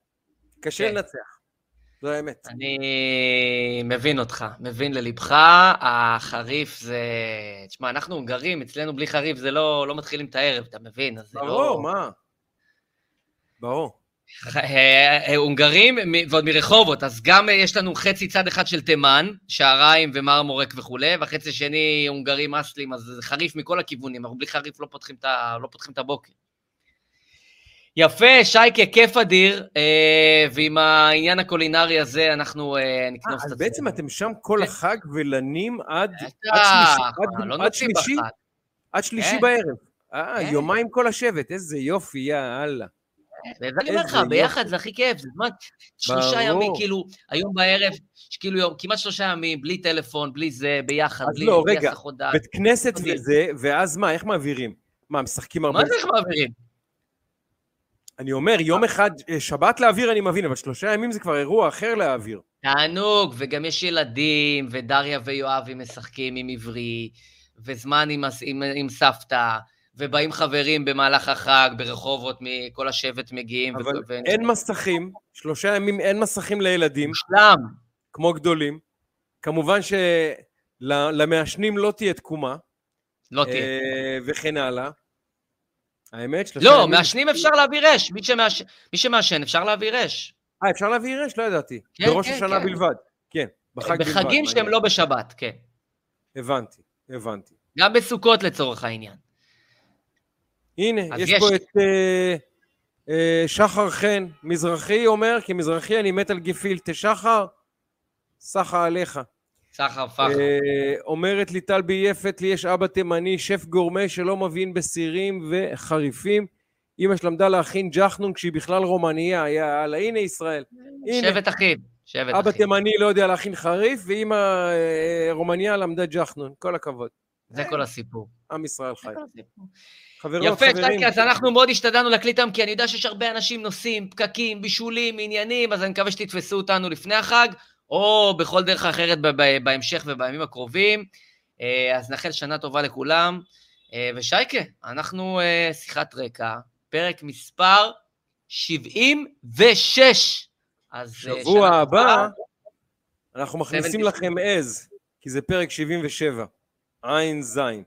קשה כן. לנצח. זו האמת. אני מבין אותך, מבין ללבך, החריף זה... תשמע, אנחנו הונגרים, אצלנו בלי חריף זה לא, לא מתחילים את הערב, אתה מבין? אז ברור, לא... מה? ברור. אה, הונגרים ועוד מרחובות, אז גם יש לנו חצי צד אחד של תימן, שעריים ומרמורק וכולי, והחצי השני הונגרים אסלים, אז זה חריף מכל הכיוונים, אנחנו בלי חריף לא פותחים את, לא פותחים את הבוקר. יפה, שייקה, כיף אדיר, אה, ועם העניין הקולינרי הזה אנחנו אה, נקנוס את עצמנו. אז בעצם אתם שם כל כן. החג ולנים עד שלישי? עד שלישי כן. בערב. אה, כן. יומיים כל השבט, איזה יופי, יא אני אומר לך, ביחד זה הכי כיף, זה זמן, שלושה ימים, כאילו, היום בערב, כאילו יום, כמעט שלושה ימים, בלי טלפון, בלי זה, ביחד, בלי לא, רגע, בית כנסת וזה, ואז מה, איך מעבירים? מה, משחקים הרבה... מה זה איך מעבירים? אני אומר, יום אחד, אה, שבת להעביר אני מבין, אבל שלושה ימים זה כבר אירוע אחר להעביר. תענוג, וגם יש ילדים, ודריה ויואבי משחקים עם עברי, וזמן עם, עם, עם סבתא, ובאים חברים במהלך החג, ברחובות, כל השבט מגיעים. אבל ו- אין מסכים, שלושה ימים אין מסכים לילדים, מושלם. כמו גדולים. כמובן שלמעשנים לא תהיה תקומה, לא תהיה. אה, וכן הלאה. האמת, שלושה לא, ימים- מעשנים אפשר להעביר אש. מי שמעש- מי שמעשן אפשר להעביר אש. אה, אפשר להביא רש? לא ידעתי. כן, בראש כן, השנה כן. בלבד. כן, בחג בלבד. בחגים שהם. לא בשבת, כן. הבנתי, הבנתי. גם בסוכות לצורך העניין. הנה, יש, יש- פה את אה, אה, שחר חן, מזרחי אומר, כי מזרחי אני מת על גפילטה. שחר, סחה עליך. סחר פחר. אה, אומרת לי טל ביפת, לי יש אבא תימני, שף גורמה שלא מבין בסירים וחריפים. אמא שלה למדה להכין ג'חנון כשהיא בכלל רומניה, יאללה, הנה ישראל. הנה, שבט אחים. שבט אבא אחים. תימני לא יודע להכין חריף, ואמא אה, רומניה למדה ג'חנון. כל הכבוד. זה כל הסיפור. עם ישראל זה חי. חברות, יפה, חברים. צ'קי, אז אנחנו מאוד השתדלנו להקליט היום, כי אני יודע שיש הרבה אנשים נוסעים, פקקים, בישולים, עניינים, אז אני מקווה שתתפסו אותנו לפני החג, או בכל דרך אחרת בהמשך ובימים הקרובים. אה, אז נאחל שנה טובה לכולם. אה, ושייקה, אנחנו אה, שיחת רקע, פרק מספר 76. אז שבוע הבא. אנחנו מכניסים 70. לכם עז, כי זה פרק 77. עין זין.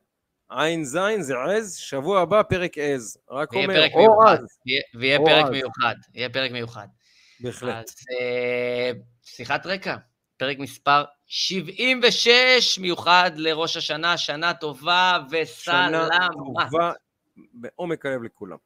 עין זין זה עז, שבוע הבא פרק עז. רק אומר, פרק או מיוחד. עז. ויהיה- או פרק אז. מיוחד. יהיה פרק מיוחד. בהחלט. אז אה, שיחת רקע, פרק מספר 76, מיוחד לראש השנה, שנה טובה שנה וסלמה. טובה בעומק הלב לכולם.